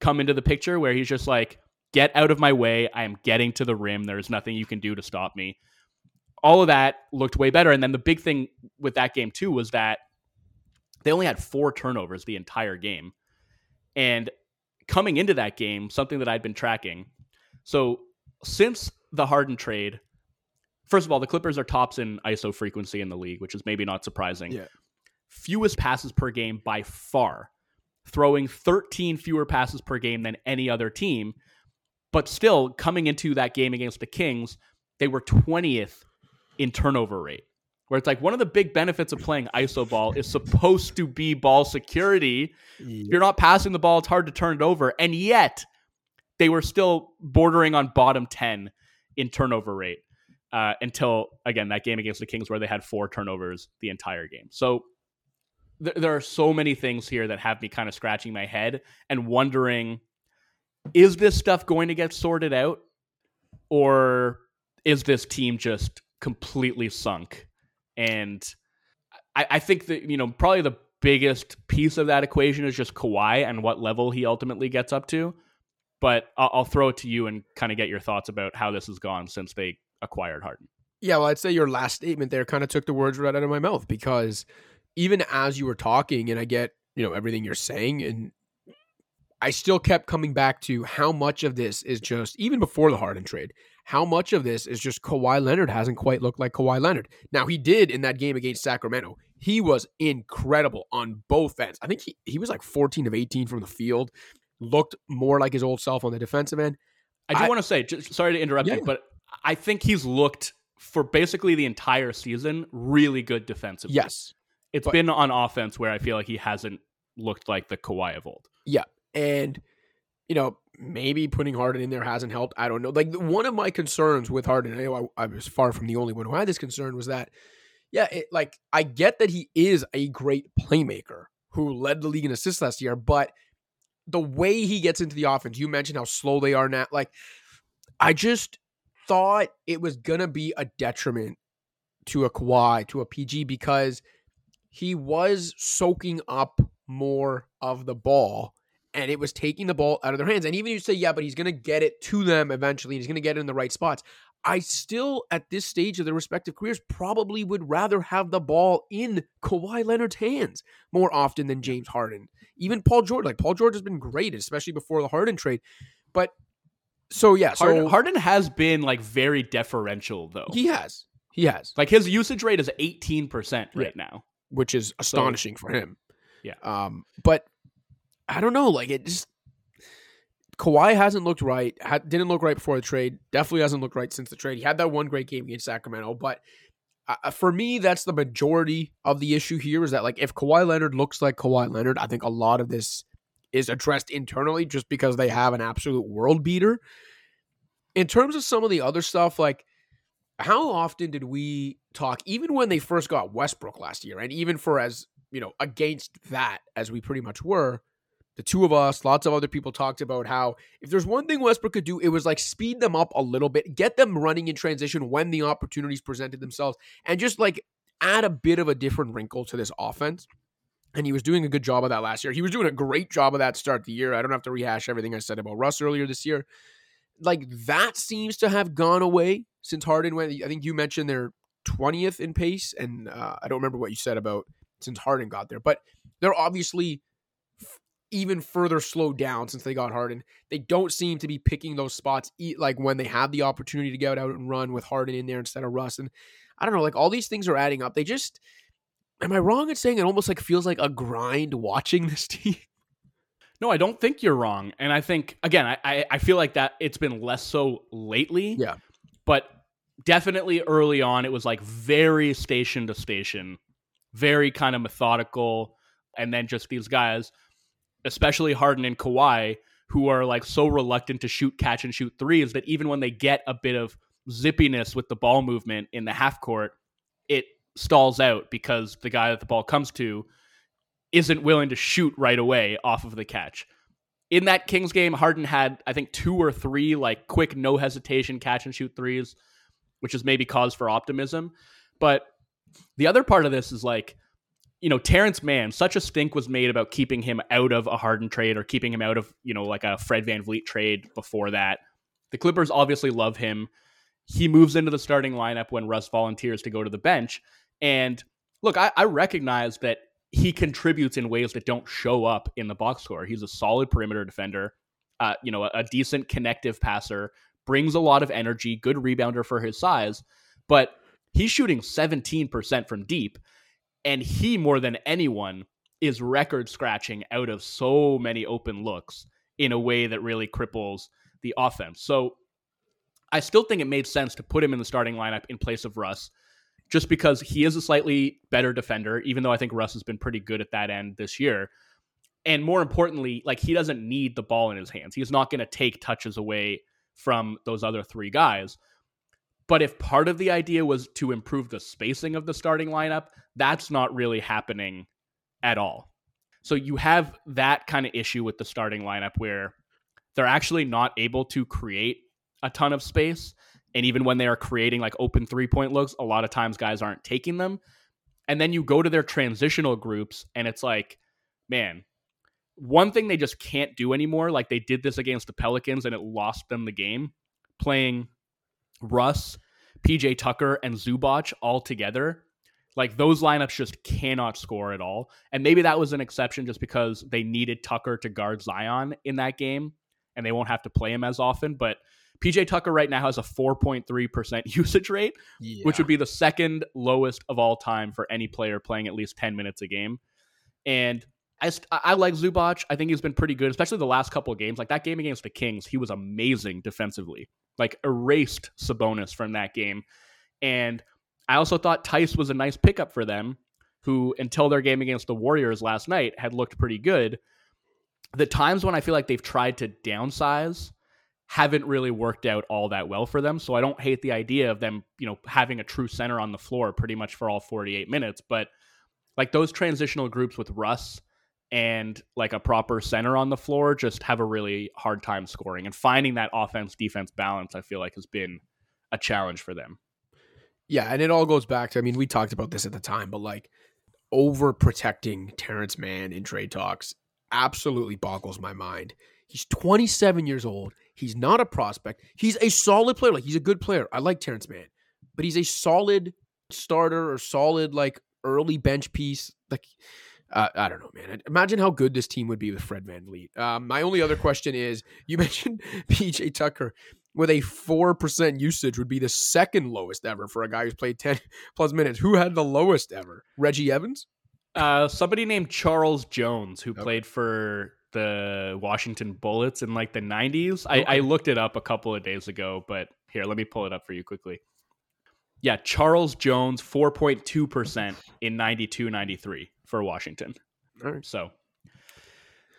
come into the picture, where he's just like, "Get out of my way! I am getting to the rim. There is nothing you can do to stop me." all of that looked way better. And then the big thing with that game too was that they only had four turnovers the entire game. And coming into that game, something that I'd been tracking. So since the Harden trade, first of all, the Clippers are tops in ISO frequency in the league, which is maybe not surprising. Yeah. Fewest passes per game by far, throwing 13 fewer passes per game than any other team. But still, coming into that game against the Kings, they were 20th in turnover rate. Where it's like one of the big benefits of playing ISO ball is supposed to be ball security. Yeah. You're not passing the ball, it's hard to turn it over. And yet, they were still bordering on bottom 10 in turnover rate uh, until, again, that game against the Kings where they had four turnovers the entire game. So th- there are so many things here that have me kind of scratching my head and wondering is this stuff going to get sorted out? Or is this team just completely sunk. And I, I think that, you know, probably the biggest piece of that equation is just Kawhi and what level he ultimately gets up to. But I'll, I'll throw it to you and kind of get your thoughts about how this has gone since they acquired Harden. Yeah, well, I'd say your last statement there kind of took the words right out of my mouth because even as you were talking, and I get, you know, everything you're saying, and I still kept coming back to how much of this is just, even before the Harden trade, how much of this is just Kawhi Leonard hasn't quite looked like Kawhi Leonard. Now he did in that game against Sacramento. He was incredible on both ends. I think he, he was like 14 of 18 from the field, looked more like his old self on the defensive end. I do want to say, just, sorry to interrupt yeah. you, but I think he's looked for basically the entire season really good defensively. Yes. It's but, been on offense where I feel like he hasn't looked like the Kawhi of old. Yeah. And, you know, maybe putting Harden in there hasn't helped. I don't know. Like one of my concerns with Harden, I know I, I was far from the only one who had this concern, was that, yeah, it, like I get that he is a great playmaker who led the league in assists last year, but the way he gets into the offense, you mentioned how slow they are now. Like, I just thought it was gonna be a detriment to a Kawhi, to a PG, because he was soaking up more of the ball and it was taking the ball out of their hands. And even you say, yeah, but he's going to get it to them eventually, he's going to get it in the right spots. I still, at this stage of their respective careers, probably would rather have the ball in Kawhi Leonard's hands more often than James Harden. Even Paul George, like Paul George has been great, especially before the Harden trade. But so yeah, so Harden, Harden has been like very deferential though. He has, he has. Like his usage rate is eighteen percent right yeah. now, which is astonishing so, for him. Yeah. Um, but I don't know. Like it just Kawhi hasn't looked right. didn't look right before the trade. Definitely hasn't looked right since the trade. He had that one great game against Sacramento, but uh, uh, for me, that's the majority of the issue here. Is that like if Kawhi Leonard looks like Kawhi Leonard, I think a lot of this is addressed internally just because they have an absolute world beater. In terms of some of the other stuff, like how often did we talk, even when they first got Westbrook last year, and even for as you know against that as we pretty much were the two of us, lots of other people talked about how if there's one thing Westbrook could do, it was like speed them up a little bit, get them running in transition when the opportunities presented themselves, and just like add a bit of a different wrinkle to this offense. And he was doing a good job of that last year. He was doing a great job of that start the year. I don't have to rehash everything I said about Russ earlier this year. Like that seems to have gone away since Harden went. I think you mentioned they're 20th in pace, and uh, I don't remember what you said about since Harden got there, but they're obviously even further slowed down since they got Harden. They don't seem to be picking those spots like when they have the opportunity to get out and run with Harden in there instead of Russ. And I don't know, like all these things are adding up. They just am I wrong in saying it almost like feels like a grind watching this team? No, I don't think you're wrong. And I think again, I, I, I feel like that it's been less so lately. Yeah. But definitely early on it was like very station to station, very kind of methodical. And then just these guys especially Harden and Kawhi, who are like so reluctant to shoot catch and shoot threes that even when they get a bit of zippiness with the ball movement in the half court, it stalls out because the guy that the ball comes to isn't willing to shoot right away off of the catch. In that Kings game, Harden had, I think, two or three like quick, no hesitation catch and shoot threes, which is maybe cause for optimism. But the other part of this is like you know, Terrence Mann, such a stink was made about keeping him out of a Harden trade or keeping him out of, you know, like a Fred Van VanVleet trade before that. The Clippers obviously love him. He moves into the starting lineup when Russ volunteers to go to the bench. And look, I, I recognize that he contributes in ways that don't show up in the box score. He's a solid perimeter defender, uh, you know, a, a decent connective passer, brings a lot of energy, good rebounder for his size, but he's shooting 17% from deep and he, more than anyone, is record scratching out of so many open looks in a way that really cripples the offense. So I still think it made sense to put him in the starting lineup in place of Russ, just because he is a slightly better defender, even though I think Russ has been pretty good at that end this year. And more importantly, like he doesn't need the ball in his hands. He's not going to take touches away from those other three guys. But if part of the idea was to improve the spacing of the starting lineup, that's not really happening at all. So you have that kind of issue with the starting lineup where they're actually not able to create a ton of space. And even when they are creating like open three point looks, a lot of times guys aren't taking them. And then you go to their transitional groups and it's like, man, one thing they just can't do anymore, like they did this against the Pelicans and it lost them the game, playing Russ, PJ Tucker, and Zubac all together, like those lineups just cannot score at all. And maybe that was an exception just because they needed Tucker to guard Zion in that game and they won't have to play him as often. But PJ Tucker right now has a 4.3% usage rate, yeah. which would be the second lowest of all time for any player playing at least 10 minutes a game. And I, I like Zubac. I think he's been pretty good, especially the last couple of games. Like that game against the Kings, he was amazing defensively like erased Sabonis from that game. And I also thought Theis was a nice pickup for them, who until their game against the Warriors last night had looked pretty good. The times when I feel like they've tried to downsize haven't really worked out all that well for them. So I don't hate the idea of them, you know, having a true center on the floor pretty much for all 48 minutes, but like those transitional groups with Russ and like a proper center on the floor just have a really hard time scoring and finding that offense defense balance i feel like has been a challenge for them yeah and it all goes back to i mean we talked about this at the time but like over protecting terrence mann in trade talks absolutely boggles my mind he's 27 years old he's not a prospect he's a solid player like he's a good player i like terrence mann but he's a solid starter or solid like early bench piece like uh, I don't know, man. Imagine how good this team would be with Fred VanVleet. Um, my only other question is you mentioned PJ Tucker with a 4% usage would be the second lowest ever for a guy who's played 10 plus minutes. Who had the lowest ever? Reggie Evans? Uh, somebody named Charles Jones who okay. played for the Washington Bullets in like the 90s. Okay. I, I looked it up a couple of days ago, but here, let me pull it up for you quickly. Yeah, Charles Jones, 4.2% in 92 93 for Washington. Right. So,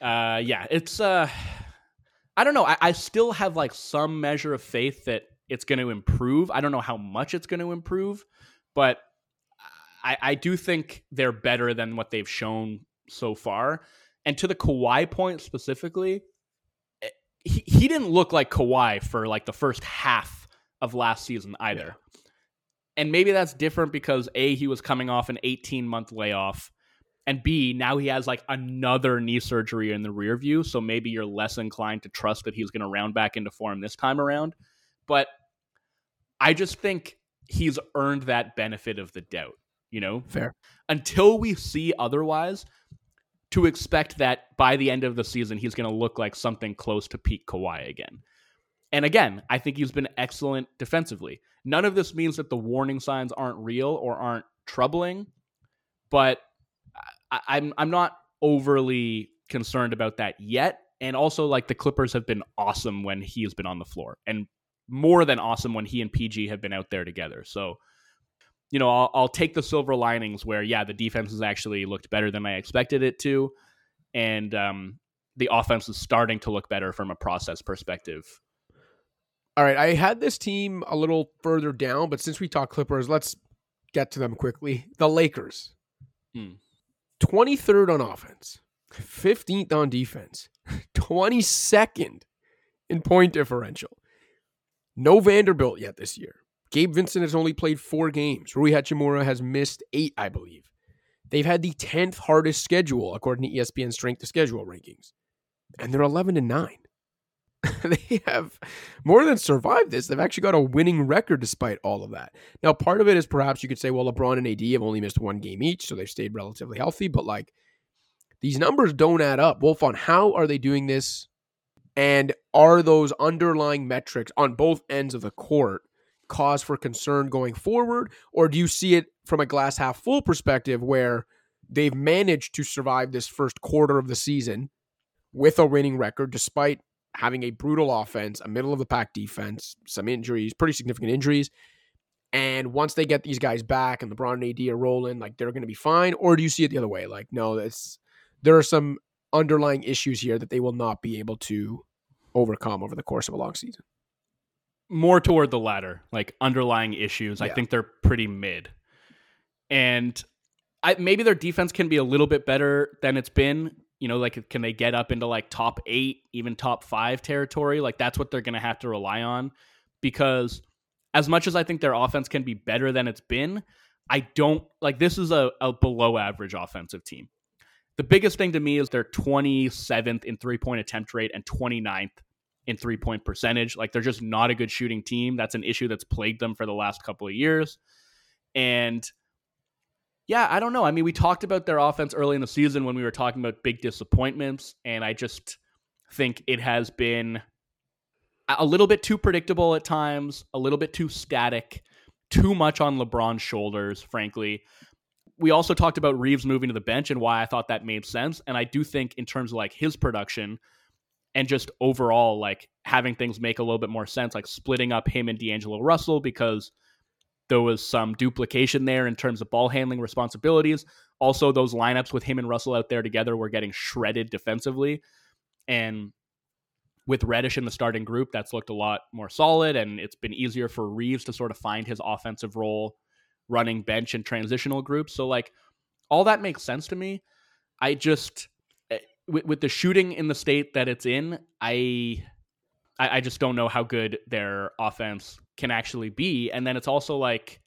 uh, yeah, it's uh, I don't know. I, I still have like some measure of faith that it's going to improve. I don't know how much it's going to improve, but I, I do think they're better than what they've shown so far. And to the Kawhi point specifically, eh, he, he didn't look like Kawhi for like the first half of last season either. Yeah. And maybe that's different because A, he was coming off an 18 month layoff And B, now he has like another knee surgery in the rear view. So maybe you're less inclined to trust that he's going to round back into form this time around. But I just think he's earned that benefit of the doubt, you know? Fair. Until we see otherwise, to expect that by the end of the season, he's going to look like something close to peak Kawhi again. And again, I think he's been excellent defensively. None of this means that the warning signs aren't real or aren't troubling, but I, I'm I'm not overly concerned about that yet. And also, like the Clippers have been awesome when he has been on the floor, and more than awesome when he and PG have been out there together. So, you know, I'll, I'll take the silver linings where, yeah, the defense has actually looked better than I expected it to, and um, the offense is starting to look better from a process perspective. All right, I had this team a little further down, but since we talk Clippers, let's get to them quickly. The Lakers. Hmm. 23rd on offense, 15th on defense, 22nd in point differential. No Vanderbilt yet this year. Gabe Vincent has only played four games. Rui Hachimura has missed eight, I believe. They've had the 10th hardest schedule according to ESPN strength of schedule rankings. And they're 11 and 9. they have more than survived this. They've actually got a winning record despite all of that. Now, part of it is perhaps you could say, well, LeBron and AD have only missed one game each, so they've stayed relatively healthy. But like these numbers don't add up. Wolfond how are they doing this? And are those underlying metrics on both ends of the court cause for concern going forward? Or do you see it from a glass half full perspective where they've managed to survive this first quarter of the season with a winning record despite having a brutal offense, a middle of the pack defense, some injuries, pretty significant injuries. And once they get these guys back and LeBron and AD are rolling, like they're going to be fine? Or do you see it the other way? Like, no, it's there are some underlying issues here that they will not be able to overcome over the course of a long season. More toward the latter, like underlying issues. Yeah. I think they're pretty mid. And I, maybe their defense can be a little bit better than it's been you know, like can they get up into like top eight, even top five territory? Like that's what they're going to have to rely on because as much as I think their offense can be better than it's been, I don't like this is a, a below average offensive team. The biggest thing to me is they're 27th in three point attempt rate and 29th in three point percentage. Like they're just not a good shooting team. That's an issue that's plagued them for the last couple of years. And yeah, I don't know. I mean, we talked about their offense early in the season when we were talking about big disappointments, and I just think it has been a little bit too predictable at times, a little bit too static, too much on LeBron's shoulders, frankly. We also talked about Reaves moving to the bench and why I thought that made sense. And I do think, in terms of like his production and just overall, like having things make a little bit more sense, like splitting up him and D'Angelo Russell, because there was some duplication there in terms of ball handling responsibilities. Also, those lineups with him and Russell out there together were getting shredded defensively. And with Reddish in the starting group, that's looked a lot more solid, and it's been easier for Reaves to sort of find his offensive role running bench and transitional groups. So, like, all that makes sense to me. I just, with, with the shooting in the state that it's in, I I, I just don't know how good their offense can actually be. And then it's also like,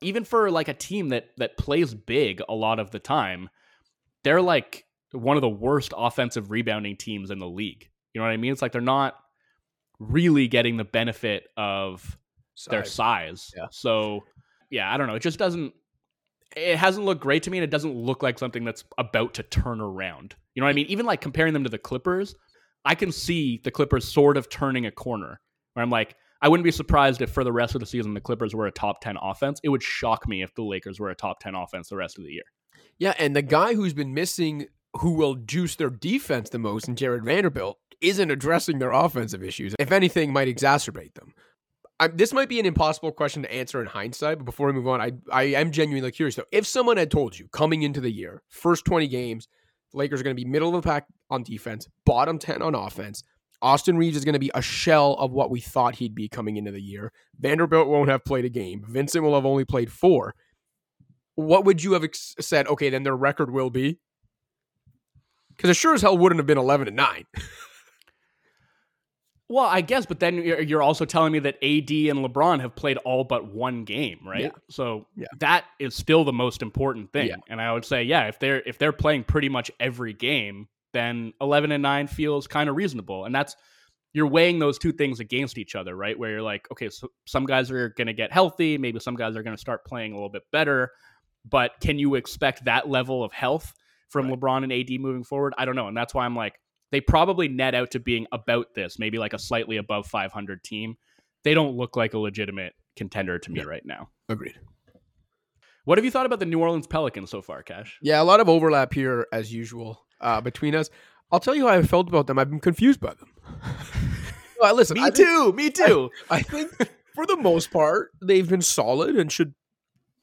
even for like a team that that plays big a lot of the time, they're like one of the worst offensive rebounding teams in the league. You know what I mean? It's like they're not really getting the benefit of size. their size. Yeah. So, yeah, I don't know. It just doesn't it hasn't looked great to me and it doesn't look like something that's about to turn around. You know what I mean? Even like comparing them to the Clippers, I can see the Clippers sort of turning a corner where I'm like, I wouldn't be surprised if for the rest of the season the Clippers were a top 10 offense. It would shock me if the Lakers were a top 10 offense the rest of the year. Yeah, and the guy who's been missing who will juice their defense the most in Jared Vanderbilt isn't addressing their offensive issues. If anything, might exacerbate them. I, this might be an impossible question to answer in hindsight, but before we move on, I I am genuinely curious though. If someone had told you coming into the year, first 20 games, Lakers are going to be middle of the pack on defense, bottom 10 on offense. Austin Reaves is going to be a shell of what we thought he'd be coming into the year. Vanderbilt won't have played a game. Vincent will have only played four. What would you have ex- said? Okay, then their record will be because it sure as hell wouldn't have been eleven and nine. Well, I guess, but then you're you're also telling me that AD and LeBron have played all but one game, right? Yeah. So Yeah. that is still the most important thing. Yeah. And I would say, yeah, if they're if they're playing pretty much every game, then 11 and 9 feels kind of reasonable. And that's you're weighing those two things against each other, right? Where you're like, okay, so some guys are going to get healthy, maybe some guys are going to start playing a little bit better, but can you expect that level of health from Right. LeBron and AD moving forward? I don't know. And that's why I'm like they probably net out to being about this, maybe like a slightly above 500 team. They don't look like a legitimate contender to me Yeah. right now. Agreed. What have you thought about the New Orleans Pelicans so far, Cash? Yeah, a lot of overlap here as usual uh, between us. I'll tell you how I felt about them. I've been confused by them. well, listen, I think- too. Me too. I think for the most part, they've been solid and should,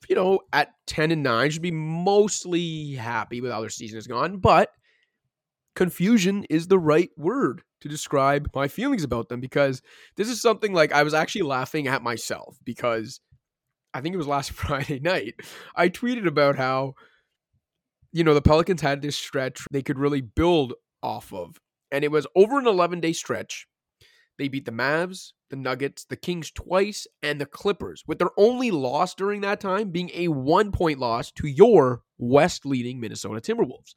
you know, at 10 and 9, should be mostly happy with how their season has gone. But confusion is the right word to describe my feelings about them because this is something like I was actually laughing at myself because I think it was last Friday night. I tweeted about how, you know, the Pelicans had this stretch they could really build off of. And it was over an 11 day stretch. They beat the Mavs, the Nuggets, the Kings twice, and the Clippers, with their only loss during that time being a one point loss to your West leading Minnesota Timberwolves.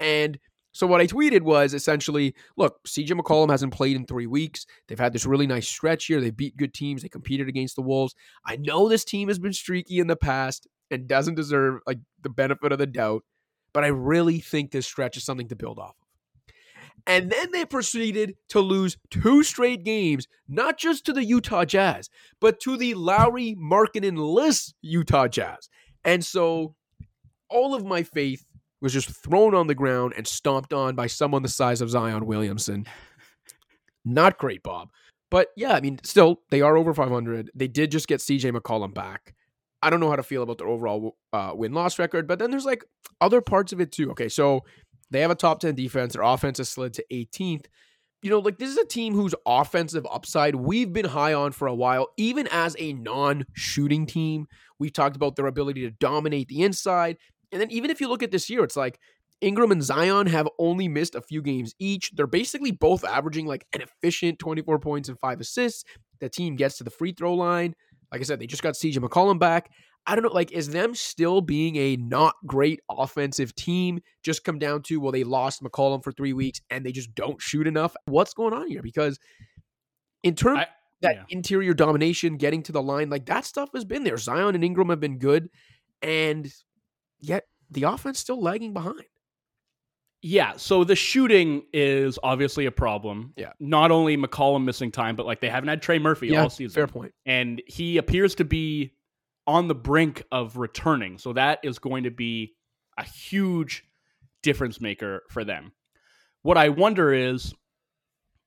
And so what I tweeted was essentially look, CJ McCollum hasn't played in three weeks. They've had this really nice stretch here. They beat good teams. They competed against the Wolves. I know this team has been streaky in the past and doesn't deserve like the benefit of the doubt, but I really think this stretch is something to build off of. And then they proceeded to lose two straight games, not just to the Utah Jazz, but to the Lauri, Markkanen list Utah Jazz. And so all of my faith was just thrown on the ground and stomped on by someone the size of Zion Williamson. Not great, Bob. But yeah, I mean, still, they are over 500. They did just get CJ McCollum back. I don't know how to feel about their overall uh, win loss record, but then there's like other parts of it too. Okay, so they have a top 10 defense. Their offense has slid to 18th. You know, like this is a team whose offensive upside we've been high on for a while, even as a non shooting team. We've talked about their ability to dominate the inside. And then even if you look at this year, it's like Ingram and Zion have only missed a few games each. They're basically both averaging like an efficient 24 points and five assists. The team gets to the free throw line. Like I said, they just got CJ McCollum back. I don't know, like, is them still being a not great offensive team just come down to, well, they lost McCollum for three weeks and they just don't shoot enough? What's going on here? Because in terms I- that yeah. interior domination, getting to the line, like that stuff has been there. Zion and Ingram have been good, and yet the offense still lagging behind. Yeah, so the shooting is obviously a problem. Yeah. Not only McCollum missing time, but like they haven't had Trey Murphy all season. fair point. and he appears to be on the brink of returning. So that is going to be a huge difference maker for them. What I wonder is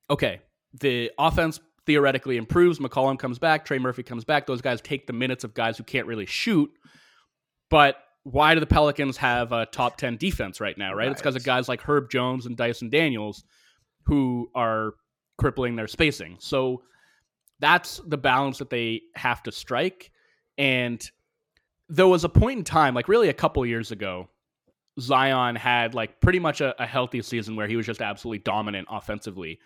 okay, the offense theoretically improves. McCollum comes back, Trey Murphy comes back. Those guys take the minutes of guys who can't really shoot. But why do the Pelicans have a top 10 defense right now, right? It's because of guys like Herb Jones and Dyson Daniels who are crippling their spacing. So that's the balance that they have to strike. And there was a point in time, like really a couple years ago, Zion had like pretty much a, a healthy season where he was just absolutely dominant offensively,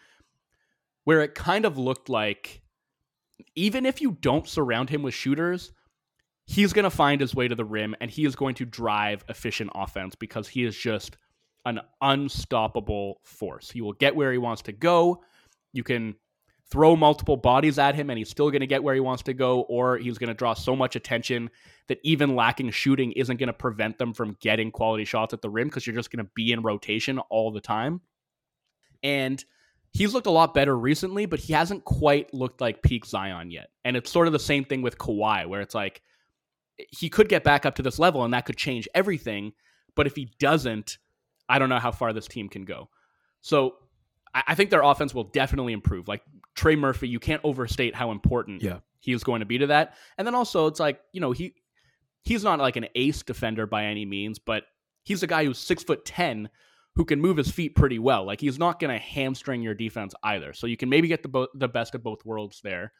where it kind of looked like even if you don't surround him with shooters, he's going to find his way to the rim and he is going to drive efficient offense because he is just an unstoppable force. He will get where he wants to go. You can throw multiple bodies at him and he's still going to get where he wants to go, or he's going to draw so much attention that even lacking shooting isn't going to prevent them from getting quality shots at the rim because you're just going to be in rotation all the time. And he's looked a lot better recently, but he hasn't quite looked like peak Zion yet. And it's sort of the same thing with Kawhi, where it's like he could get back up to this level and that could change everything. But if he doesn't, I don't know how far this team can go. So I, I think their offense will definitely improve. Like Trey Murphy, you can't overstate how important Yeah. he is going to be to that. And then also it's like, you know, he he's not like an ace defender by any means, but he's a guy who's six foot ten who can move his feet pretty well. Like he's not going to hamstring your defense either. So you can maybe get the bo- the best of both worlds there.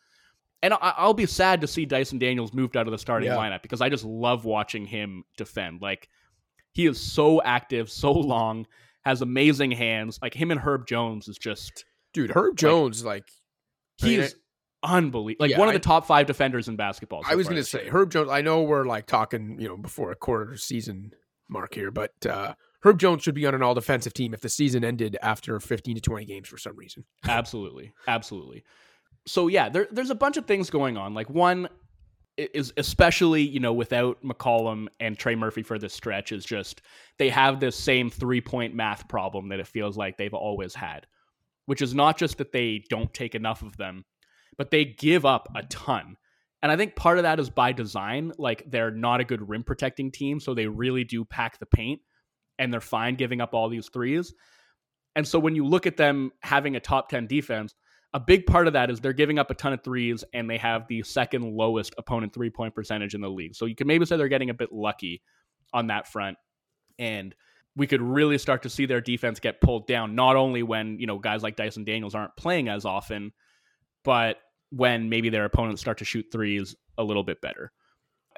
And I- I'll be sad to see Dyson Daniels moved out of the starting Yeah. lineup because I just love watching him defend. Like he is so active, so long, has amazing hands. Like him and Herb Jones is just Dude, Herb Jones, like, I mean, He's unbelievable. Like Yeah, one of the top five defenders in basketball. so I was going to say. Herb Jones. I know we're like talking, you know, before a quarter season mark here, but uh, Herb Jones should be on an all defensive team if the season ended after 15 to 20 games for some reason. absolutely absolutely so yeah there, there's a bunch of things going on. Like one is especially you know without mccollum and trey murphy for this stretch is just they have this same three point math problem that it feels like they've always had which is not just that they don't take enough of them but they give up a ton. And i think part of that is by design like they're not a good rim protecting team so they really do pack the paint and they're fine giving up all these threes. And so when you look at them having a top 10 defense, a big part of that is they're giving up a ton of threes and they have the second lowest opponent three point percentage in the league. So you can maybe say they're getting a bit lucky on that front. And we could really start to see their defense get pulled down, not only when, you know, guys like Dyson Daniels aren't playing as often, but when maybe their opponents start to shoot threes a little bit better.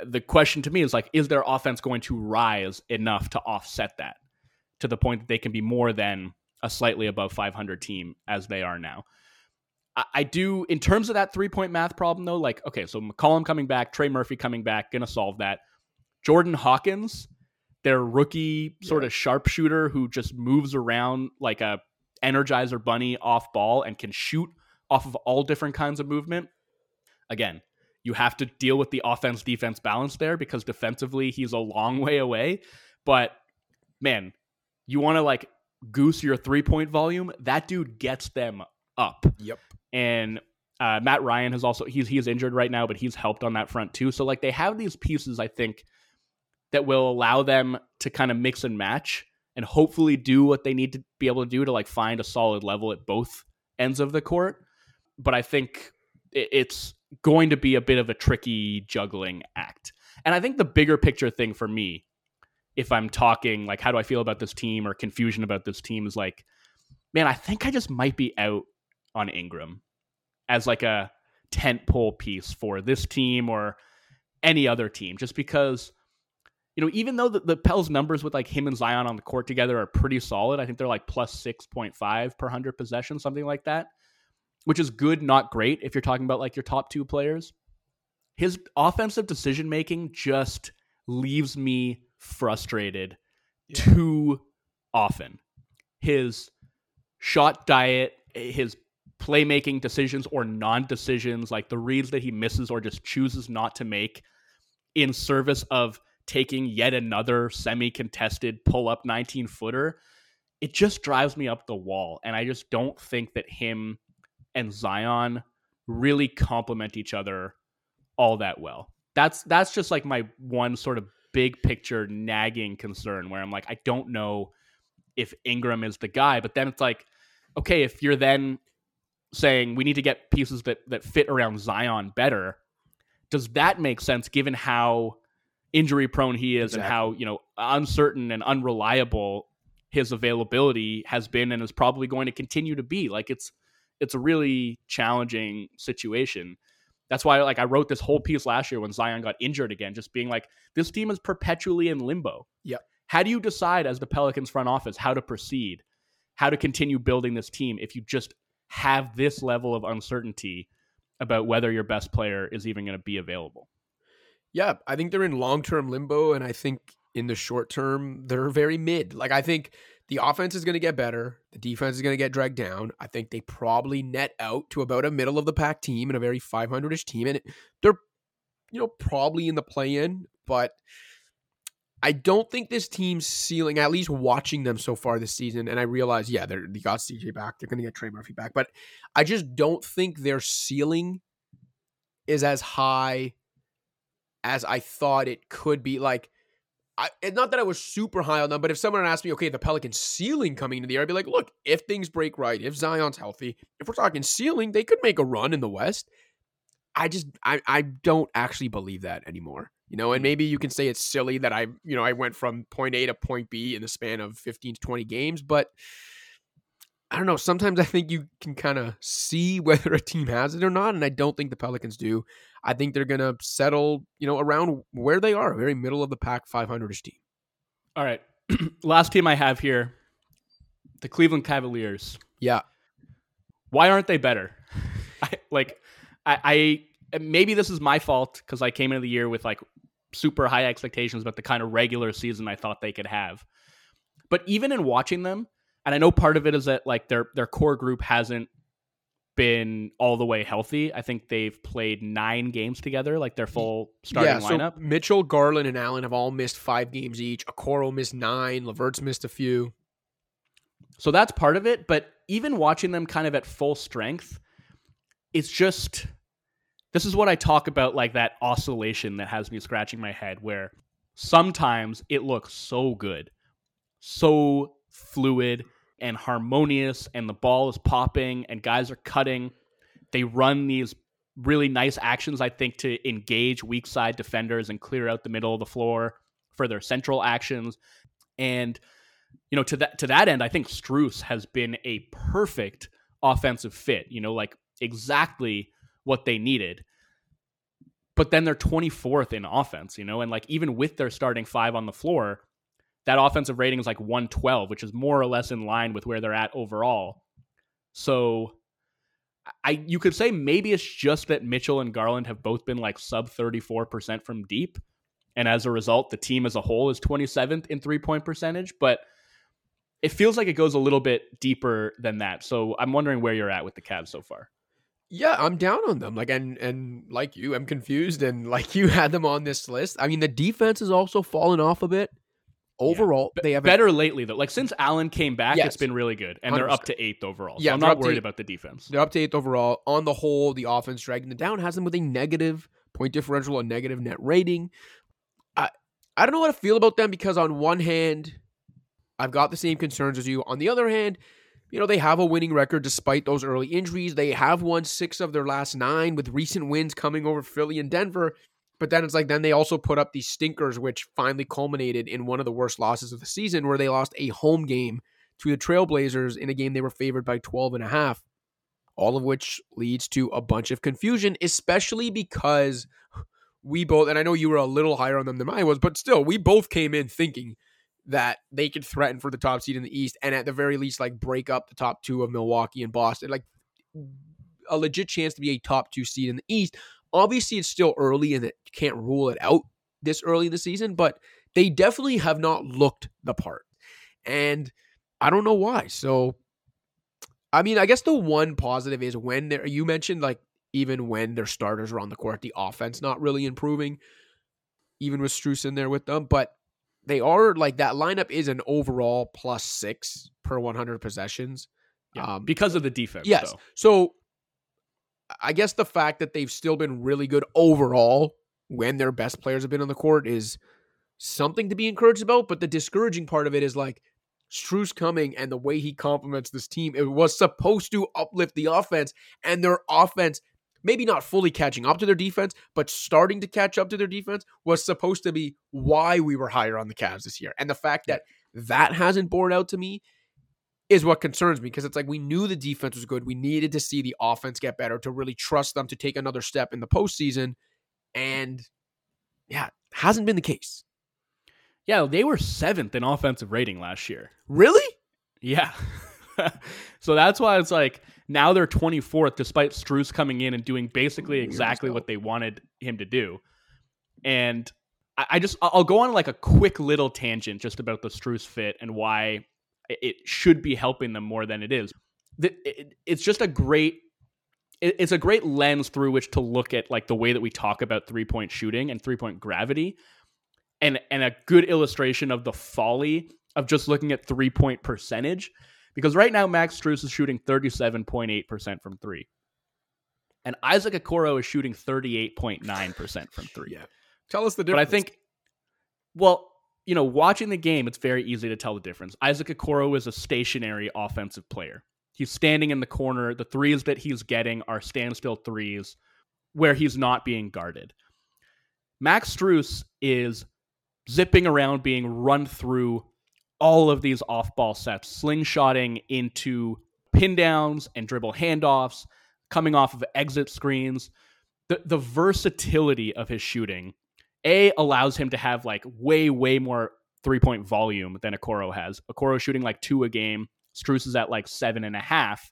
The question to me is like, is their offense going to rise enough to offset that to the point that they can be more than a slightly above 500 team as they are now. I, I do, in terms of that three point math problem, though, like, okay, so McCollum coming back, Trey Murphy coming back, gonna solve that. Jordan Hawkins, their rookie sort of sharpshooter who just moves around like a energizer bunny off ball and can shoot off of all different kinds of movement. Again, you have to deal with the offense defense balance there because defensively he's a long way away. But man, you want to like goose your three point volume, that dude gets them up. Yep. And uh, Matt Ryan has also he's he's injured right now, but he's helped on that front too. So like they have these pieces, I think, that will allow them to kind of mix and match and hopefully do what they need to be able to do to like find a solid level at both ends of the court. But I think it's going to be a bit of a tricky juggling act. And I think the bigger picture thing for me if I'm talking like how do I feel about this team or confusion about this team is like, man, I think I just might be out on Ingram as like a tent pole piece for this team or any other team, just because you know even though the, the Pels numbers with like him and Zion on the court together are pretty solid, I think they're like plus six point five per hundred possessions, something like that, which is good, not great if you're talking about like your top two players. His offensive decision making just leaves me frustrated Yeah. too often. His shot diet, his playmaking decisions or non decisions, like the reads that he misses or just chooses not to make in service of taking yet another semi contested pull up 19 footer, it just drives me up the wall. And I just don't think that him and Zion really complement each other all that well. That's that's just like my one sort of big picture nagging concern where I'm like I don't know if Ingram is the guy, but then it's like okay, if you're then saying we need to get pieces that that fit around Zion better, does that make sense given how injury prone he is and how, you know, uncertain and unreliable his availability has been and is probably going to continue to be. Like it's it's a really challenging situation. That's why like I wrote this whole piece last year when Zion got injured again, just being like, this team is perpetually in limbo. Yeah. How do you decide as the Pelicans front office how to proceed, how to continue building this team if you just have this level of uncertainty about whether your best player is even going to be available? Yeah, I think they're in long term limbo, and I think in the short term they're very mid. Like I think the offense is going to get better, the defense is going to get dragged down. I think they probably net out to about a middle of the pack team and a very 500ish team, and they're you know probably in the play in, but. I don't think this team's ceiling, at least watching them so far this season, and I realize, yeah, they got CJ back, they're going to get Trey Murphy back, but I just don't think their ceiling is as high as I thought it could be. Like, I, not that I was super high on them, but if someone asked me, okay, the Pelicans ceiling coming into the year, I'd be like, look, if things break right, if Zion's healthy, if we're talking ceiling, they could make a run in the West. I just, I, I don't actually believe that anymore. You know, and maybe you can say it's silly that I, you know, I went from point A to point B in the span of 15 to 20 games, but I don't know. Sometimes I think you can kind of see whether a team has it or not, and I don't think the Pelicans do. I think they're going to settle, you know, around where they are, a very middle of the pack 500ish team. All right. Last team I have here, the Cleveland Cavaliers. Yeah. Why aren't they better? I, like I, I maybe this is my fault because I came into the year with like super high expectations about the kind of regular season I thought they could have. But even in watching them, and I know part of it is that like their their core group hasn't been all the way healthy. I think they've played nine games together, like their full starting yeah, so lineup. Mitchell, Garland, and Allen have all missed five games each. Okoro missed nine. Levert's missed a few. So that's part of it. But even watching them kind of at full strength, it's just this is what I talk about, like that oscillation that has me scratching my head, where sometimes it looks so good, so fluid and harmonious, and the ball is popping, and guys are cutting. They run these really nice actions, I think, to engage weak side defenders and clear out the middle of the floor for their central actions. And you know, to that to that end, I think Strus has been a perfect offensive fit. You know, like exactly what they needed. But then they're 24th in offense, you know, and like even with their starting five on the floor, that offensive rating is like 112, which is more or less in line with where they're at overall. So I you could say maybe it's just that Mitchell and Garland have both been like sub 34% from deep. And as a result, the team as a whole is 27th in three point percentage. But it feels like it goes a little bit deeper than that. So I'm wondering where you're at with the Cavs so far. Yeah, I'm down on them. Like and and like you, I'm confused and like you had them on this list. I mean, the defense has also fallen off a bit. Overall, yeah. they have better lately though. Like since Allen came back, Yes. it's been really good, and they're up to eighth overall. So Yeah, I'm not worried about the defense. They're up to eighth overall. On the whole, the offense dragging them down has them with a negative point differential, a negative net rating. I I don't know how to feel about them because on one hand, I've got the same concerns as you. On the other hand, you know, they have a winning record despite those early injuries. They have won six of their last nine with recent wins coming over Philly and Denver. But then it's like then they also put up these stinkers, which finally culminated in one of the worst losses of the season, where they lost a home game to the Trailblazers in a game they were favored by 12 and a half all of which leads to a bunch of confusion, especially because we both, and I know you were a little higher on them than I was, but still, we both came in thinking that they could threaten for the top seed in the East and at the very least, like break up the top two of Milwaukee and Boston, like a legit chance to be a top two seed in the East. Obviously, it's still early and it can't rule it out this early in the season, but they definitely have not looked the part. And I don't know why. So I mean, I guess the one positive is when they're, you mentioned like even when their starters are on the court, the offense not really improving, even with Strus in there with them. But they are like that lineup is an overall plus six per 100 possessions. Yeah, Um, because of the defense. Yes. though. So I guess the fact that they've still been really good overall when their best players have been on the court is something to be encouraged about. But the discouraging part of it is like Strus coming and the way he complements this team. It was supposed to uplift the offense, and their offense, maybe not fully catching up to their defense, but starting to catch up to their defense, was supposed to be why we were higher on the Cavs this year. And the fact that that hasn't borne out to me is what concerns me because it's like we knew the defense was good. We needed to see the offense get better to really trust them to take another step in the postseason. And yeah, hasn't been the case. Yeah, they were seventh in offensive rating last year. Really? Yeah. so that's why it's like now they're 24th despite Strus coming in and doing basically exactly what they wanted him to do. And I, I just I'll go on like a quick little tangent just about the Strus fit and why it- should be helping them more than it is. It's just a great it's a great lens through which to look at like the way that we talk about three point shooting and three point gravity and and a good illustration of the folly of just looking at three point percentage because right now Max Strus is shooting 37.8% from 3 and Isaac Okoro is shooting 38.9% from 3 Yeah. Tell us the difference. but. I think, well, you know, watching the game, it's very easy to tell the difference. Isaac Okoro is a stationary offensive player. He's standing in the corner. The threes that he's getting are standstill threes where he's not being guarded. Max Strus is zipping around, being run through all of these off ball sets, slingshotting into pin downs and dribble handoffs, coming off of exit screens. The, the versatility of his shooting a allows him to have like way way more three point volume than Okoro has. Okoro shooting like two a game. Strus is at like seven and a half,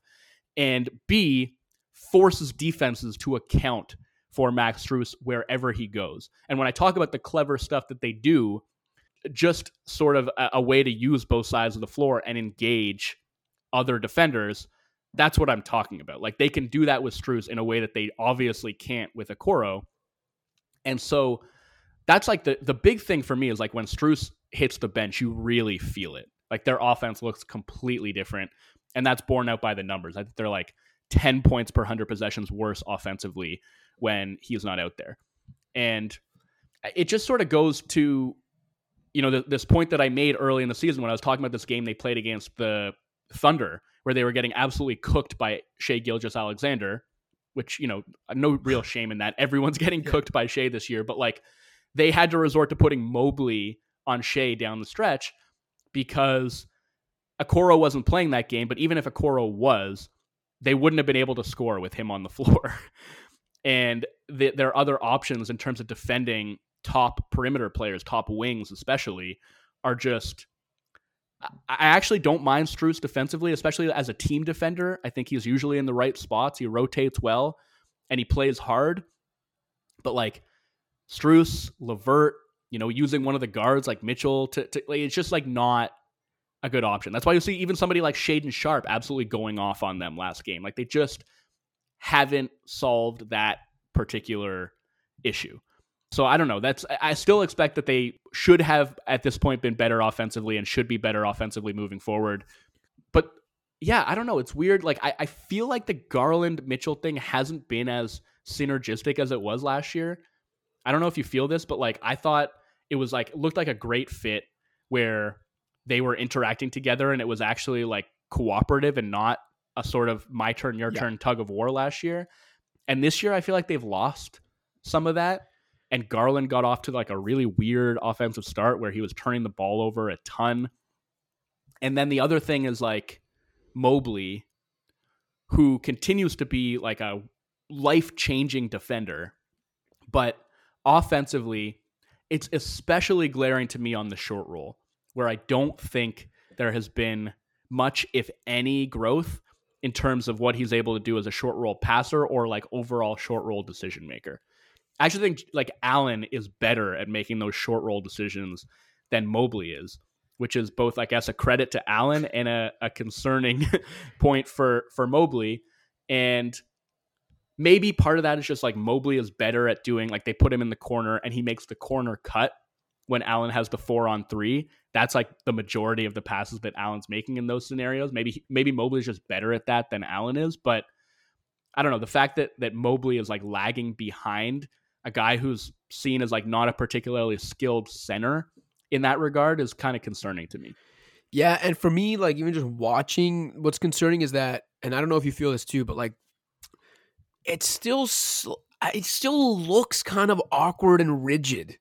and B forces defenses to account for Max Strus wherever he goes. And when I talk about the clever stuff that they do, just sort of a, a way to use both sides of the floor and engage other defenders, that's what I'm talking about. Like they can do that with Strus in a way that they obviously can't with Okoro. And so that's like the the big thing for me is like when Strus hits the bench, you really feel it. Like their offense looks completely different, and that's borne out by the numbers. I think they're like ten points per hundred possessions worse offensively when he's not out there, and it just sort of goes to you know this point that I made early in the season when I was talking about this game they played against the Thunder, where they were getting absolutely cooked by Shai Gilgeous-Alexander, which you know no real shame in that. Everyone's getting cooked by Shai this year, but like they had to resort to putting Mobley on Shai down the stretch because Okoro wasn't playing that game. But even if Okoro was, they wouldn't have been able to score with him on the floor. and the, there are other options in terms of defending top perimeter players, top wings especially, are just. I actually don't mind Strus defensively, especially as a team defender. I think he's usually in the right spots. He rotates well and he plays hard. But like Strus, LeVert, you know, using one of the guards like Mitchell to, to like, it's just like not a good option. That's why you see even somebody like Shaedon Sharpe absolutely going off on them last game. Like they just haven't solved that particular issue. So I don't know. That's I still expect that they should have at this point been better offensively and should be better offensively moving forward. But yeah, I don't know. It's weird. Like I, I feel like the Garland Mitchell thing hasn't been as synergistic as it was last year. I don't know if you feel this, but like I thought it was like looked like a great fit where they were interacting together and it was actually like cooperative and not a sort of my turn your yeah. turn tug of war last year. And this year I feel like they've lost some of that and Garland got off to like a really weird offensive start where he was turning the ball over a ton. And then the other thing is like Mobley who continues to be like a life-changing defender but offensively, it's especially glaring to me on the short roll, where I don't think there has been much, if any, growth in terms of what he's able to do as a short roll passer or like overall short roll decision maker. I actually think like Allen is better at making those short roll decisions than Mobley is, which is both, I guess, a credit to Allen and a, a concerning point for for Mobley. And maybe part of that is just like Mobley is better at doing like they put him in the corner and he makes the corner cut when Allen has the four on three. That's like the majority of the passes that Allen's making in those scenarios. Maybe maybe Mobley's just better at that than Allen is, but I don't know. The fact that that Mobley is like lagging behind a guy who's seen as like not a particularly skilled center in that regard is kind of concerning to me. Yeah, and for me, like even just watching, what's concerning is that, and I don't know if you feel this too, but like it still it still looks kind of awkward and rigid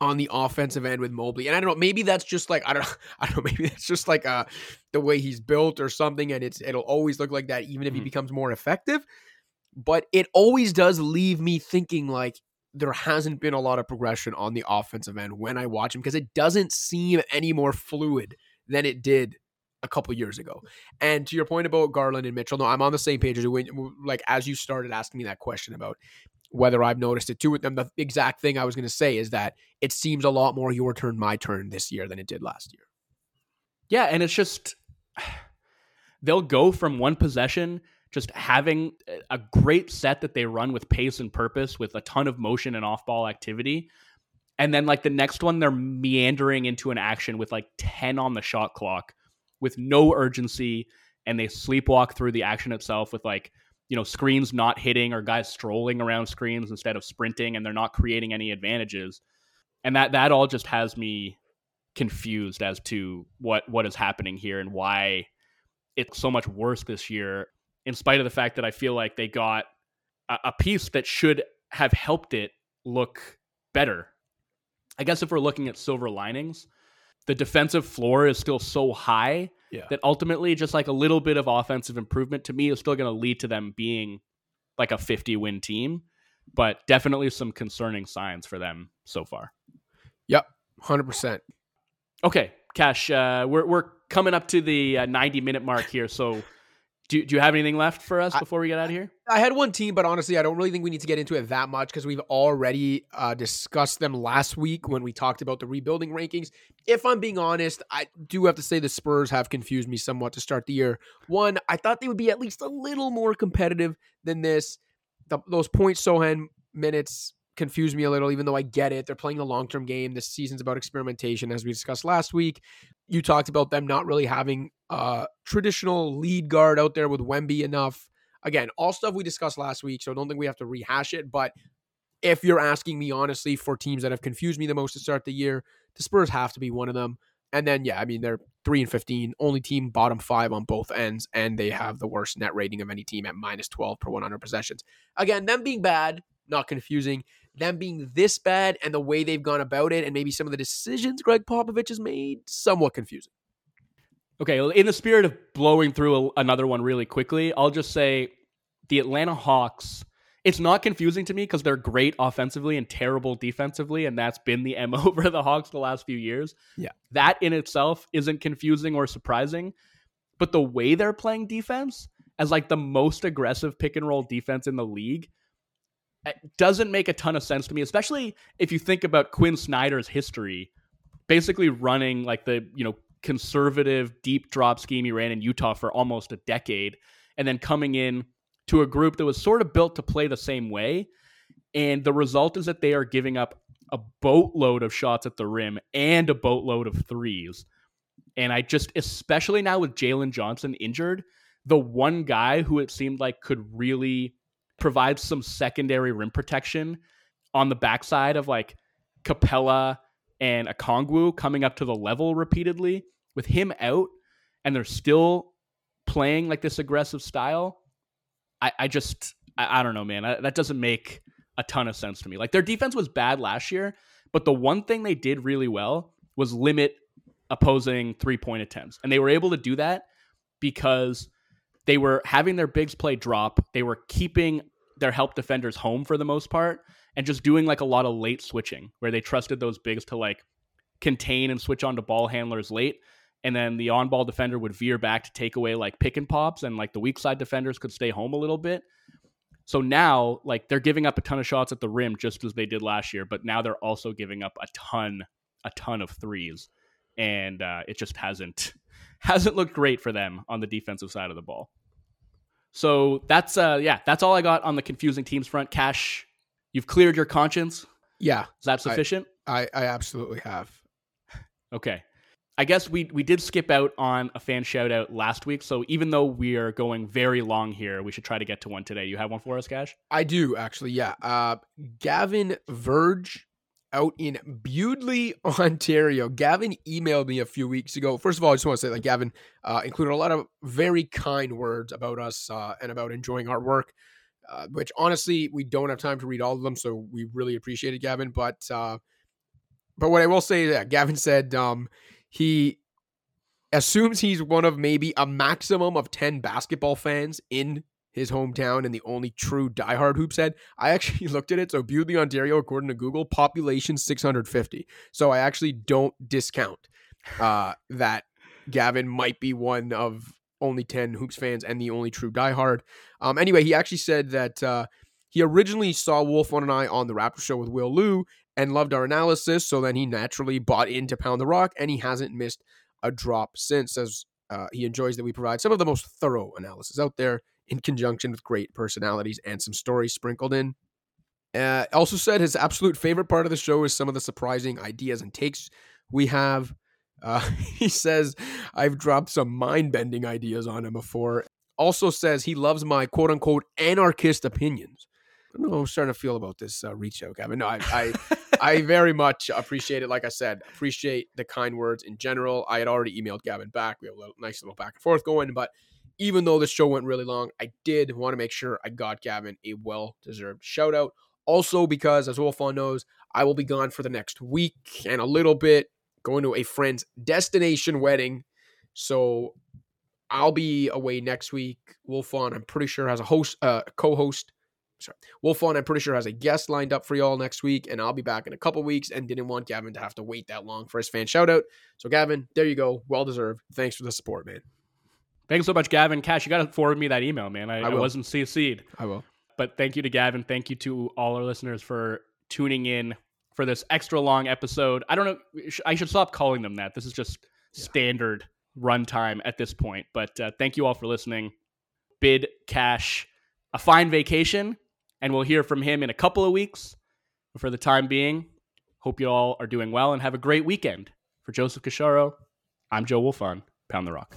on the offensive end with Mobley. And I don't know, maybe that's just like I don't I don't know, maybe that's just like uh the way he's built or something and it's it'll always look like that even if he mm-hmm. becomes more effective. But it always does leave me thinking like there hasn't been a lot of progression on the offensive end when I watch him because it doesn't seem any more fluid than it did a couple years ago. And to your point about Garland and Mitchell, no, I'm on the same page as you. Like as you started asking me that question about whether I've noticed it too with them, the exact thing I was going to say is that it seems a lot more your turn, my turn this year than it did last year. Yeah, and it's just they'll go from one possession just having a great set that they run with pace and purpose with a ton of motion and off-ball activity. And then like the next one they're meandering into an action with like 10 on the shot clock with no urgency and they sleepwalk through the action itself with like you know screens not hitting or guys strolling around screens instead of sprinting and they're not creating any advantages. And that that all just has me confused as to what what is happening here and why it's so much worse this year in spite of the fact that I feel like they got a, a piece that should have helped it look better. I guess if we're looking at silver linings, the defensive floor is still so high yeah. that ultimately just like a little bit of offensive improvement to me is still going to lead to them being like a 50 win team but definitely some concerning signs for them so far yep 100% okay cash uh, we're, we're coming up to the uh, 90 minute mark here so Do, do you have anything left for us before we get out of here? I had one team, but honestly, I don't really think we need to get into it that much because we've already uh, discussed them last week when we talked about the rebuilding rankings. If I'm being honest, I do have to say the Spurs have confused me somewhat to start the year. One, I thought they would be at least a little more competitive than this. The, those point Sochan minutes confuse me a little, even though I get it. They're playing a long term game. This season's about experimentation, as we discussed last week. You talked about them not really having a traditional lead guard out there with Wemby enough. Again, all stuff we discussed last week, so I don't think we have to rehash it. But if you're asking me honestly for teams that have confused me the most to start the year, the Spurs have to be one of them. And then, yeah, I mean, they're three and 15, only team bottom five on both ends, and they have the worst net rating of any team at minus 12 per 100 possessions. Again, them being bad, not confusing. Them being this bad and the way they've gone about it, and maybe some of the decisions Gregg Popovich has made, somewhat confusing. Okay, in the spirit of blowing through a, another one really quickly, I'll just say the Atlanta Hawks. It's not confusing to me because they're great offensively and terrible defensively, and that's been the MO for the Hawks the last few years. Yeah. That in itself isn't confusing or surprising. But the way they're playing defense as like the most aggressive pick and roll defense in the league Eh, doesn't make a ton of sense to me, especially if you think about Quinn Snyder's history, basically running like the, you know, conservative deep drop scheme he ran in Utah for almost a decade, and then coming in to a group that was sort of built to play the same way. And the result is that they are giving up a boatload of shots at the rim and a boatload of threes. And I just, especially now with Jalen Johnson injured, the one guy who it seemed like could really provide some secondary rim protection on the backside of like Capela and Okongwu coming up to the level repeatedly with him out and they're still playing like this aggressive style. I, I just, I, I don't know, man. I, that doesn't make a ton of sense to me. Like their defense was bad last year, but the one thing they did really well was limit opposing three point attempts. And they were able to do that because they were having their bigs play drop. They were keeping their help defenders home for the most part and just doing like a lot of late switching where they trusted those bigs to like contain and switch on to ball handlers late. And then the on ball defender would veer back to take away like pick and pops, and like the weak side defenders could stay home a little bit. So now, like, they're giving up a ton of shots at the rim just as they did last year, but now they're also giving up a ton, a ton of threes. And uh, it just hasn't hasn't looked great for them on the defensive side of the ball. So that's uh yeah, that's all I got on the confusing teams front. Cash, you've cleared your conscience. Yeah. Is that sufficient? I, I, I absolutely have. Okay. I guess we we did skip out on a fan shout out last week, so even though we are going very long here, we should try to get to one today. You have one for us, Cash? I do actually. Yeah. Uh, Gavin Verge out in Bewdley, Ontario. Gavin emailed me a few weeks ago. First of all, I just want to say that Gavin uh, included a lot of very kind words about us uh, and about enjoying our work. Uh, which honestly we don't have time to read all of them, so we really appreciate it, Gavin. But uh, but what I will say is that Gavin said um, he assumes he's one of maybe a maximum of 10 basketball fans in his hometown and the only true diehard hoops head. I actually looked at it. So Bewdley, Ontario, according to Google, population 650. So I actually don't discount uh, that Gavin might be one of only 10 hoops fans and the only true diehard. Um, anyway, he actually said that uh, he originally saw Wolfond and I on the Raptor show with Will Lou and loved our analysis. So then he naturally bought into Pound the Rock, and he hasn't missed a drop since, as uh, he enjoys that we provide some of the most thorough analysis out there in conjunction with great personalities and some stories sprinkled in. Uh, also said his absolute favorite part of the show is some of the surprising ideas and takes we have. Uh, he says I've dropped some mind bending ideas on him before. Also says he loves my quote unquote anarchist opinions. I don't know I'm starting to feel about this uh, reach out, Gavin. No, I, I, I very much appreciate it. Like I said, appreciate the kind words in general. I had already emailed Gavin back. We have a little, nice little back and forth going. But even though the show went really long, I did want to make sure I got Gavin a well deserved shout out. Also, because as Wolfond knows, I will be gone for the next week and a little bit, going to a friend's destination wedding. So I'll be away next week. Wolfond, I'm pretty sure, has a host, uh, co-host sorry, Wolfond, I'm pretty sure has a guest lined up for y'all next week, and I'll be back in a couple weeks. And didn't want Gavin to have to wait that long for his fan shout out. So Gavin, there you go, well deserved. Thanks for the support, man. Thanks so much, Gavin. Cash, you got to forward me that email, man. I, I I, wasn't CC'd. I will. But thank you to Gavin. Thank you to all our listeners for tuning in for this extra long episode. I don't know. I should stop calling them that. This is just standard runtime at this point. But uh, thank you all for listening. Bid Cash a fine vacation, and we'll hear from him in a couple of weeks. But for the time being, hope you all are doing well and have a great weekend. For Joseph Casciaro, I'm Joe Wolfond. Pound the Rock.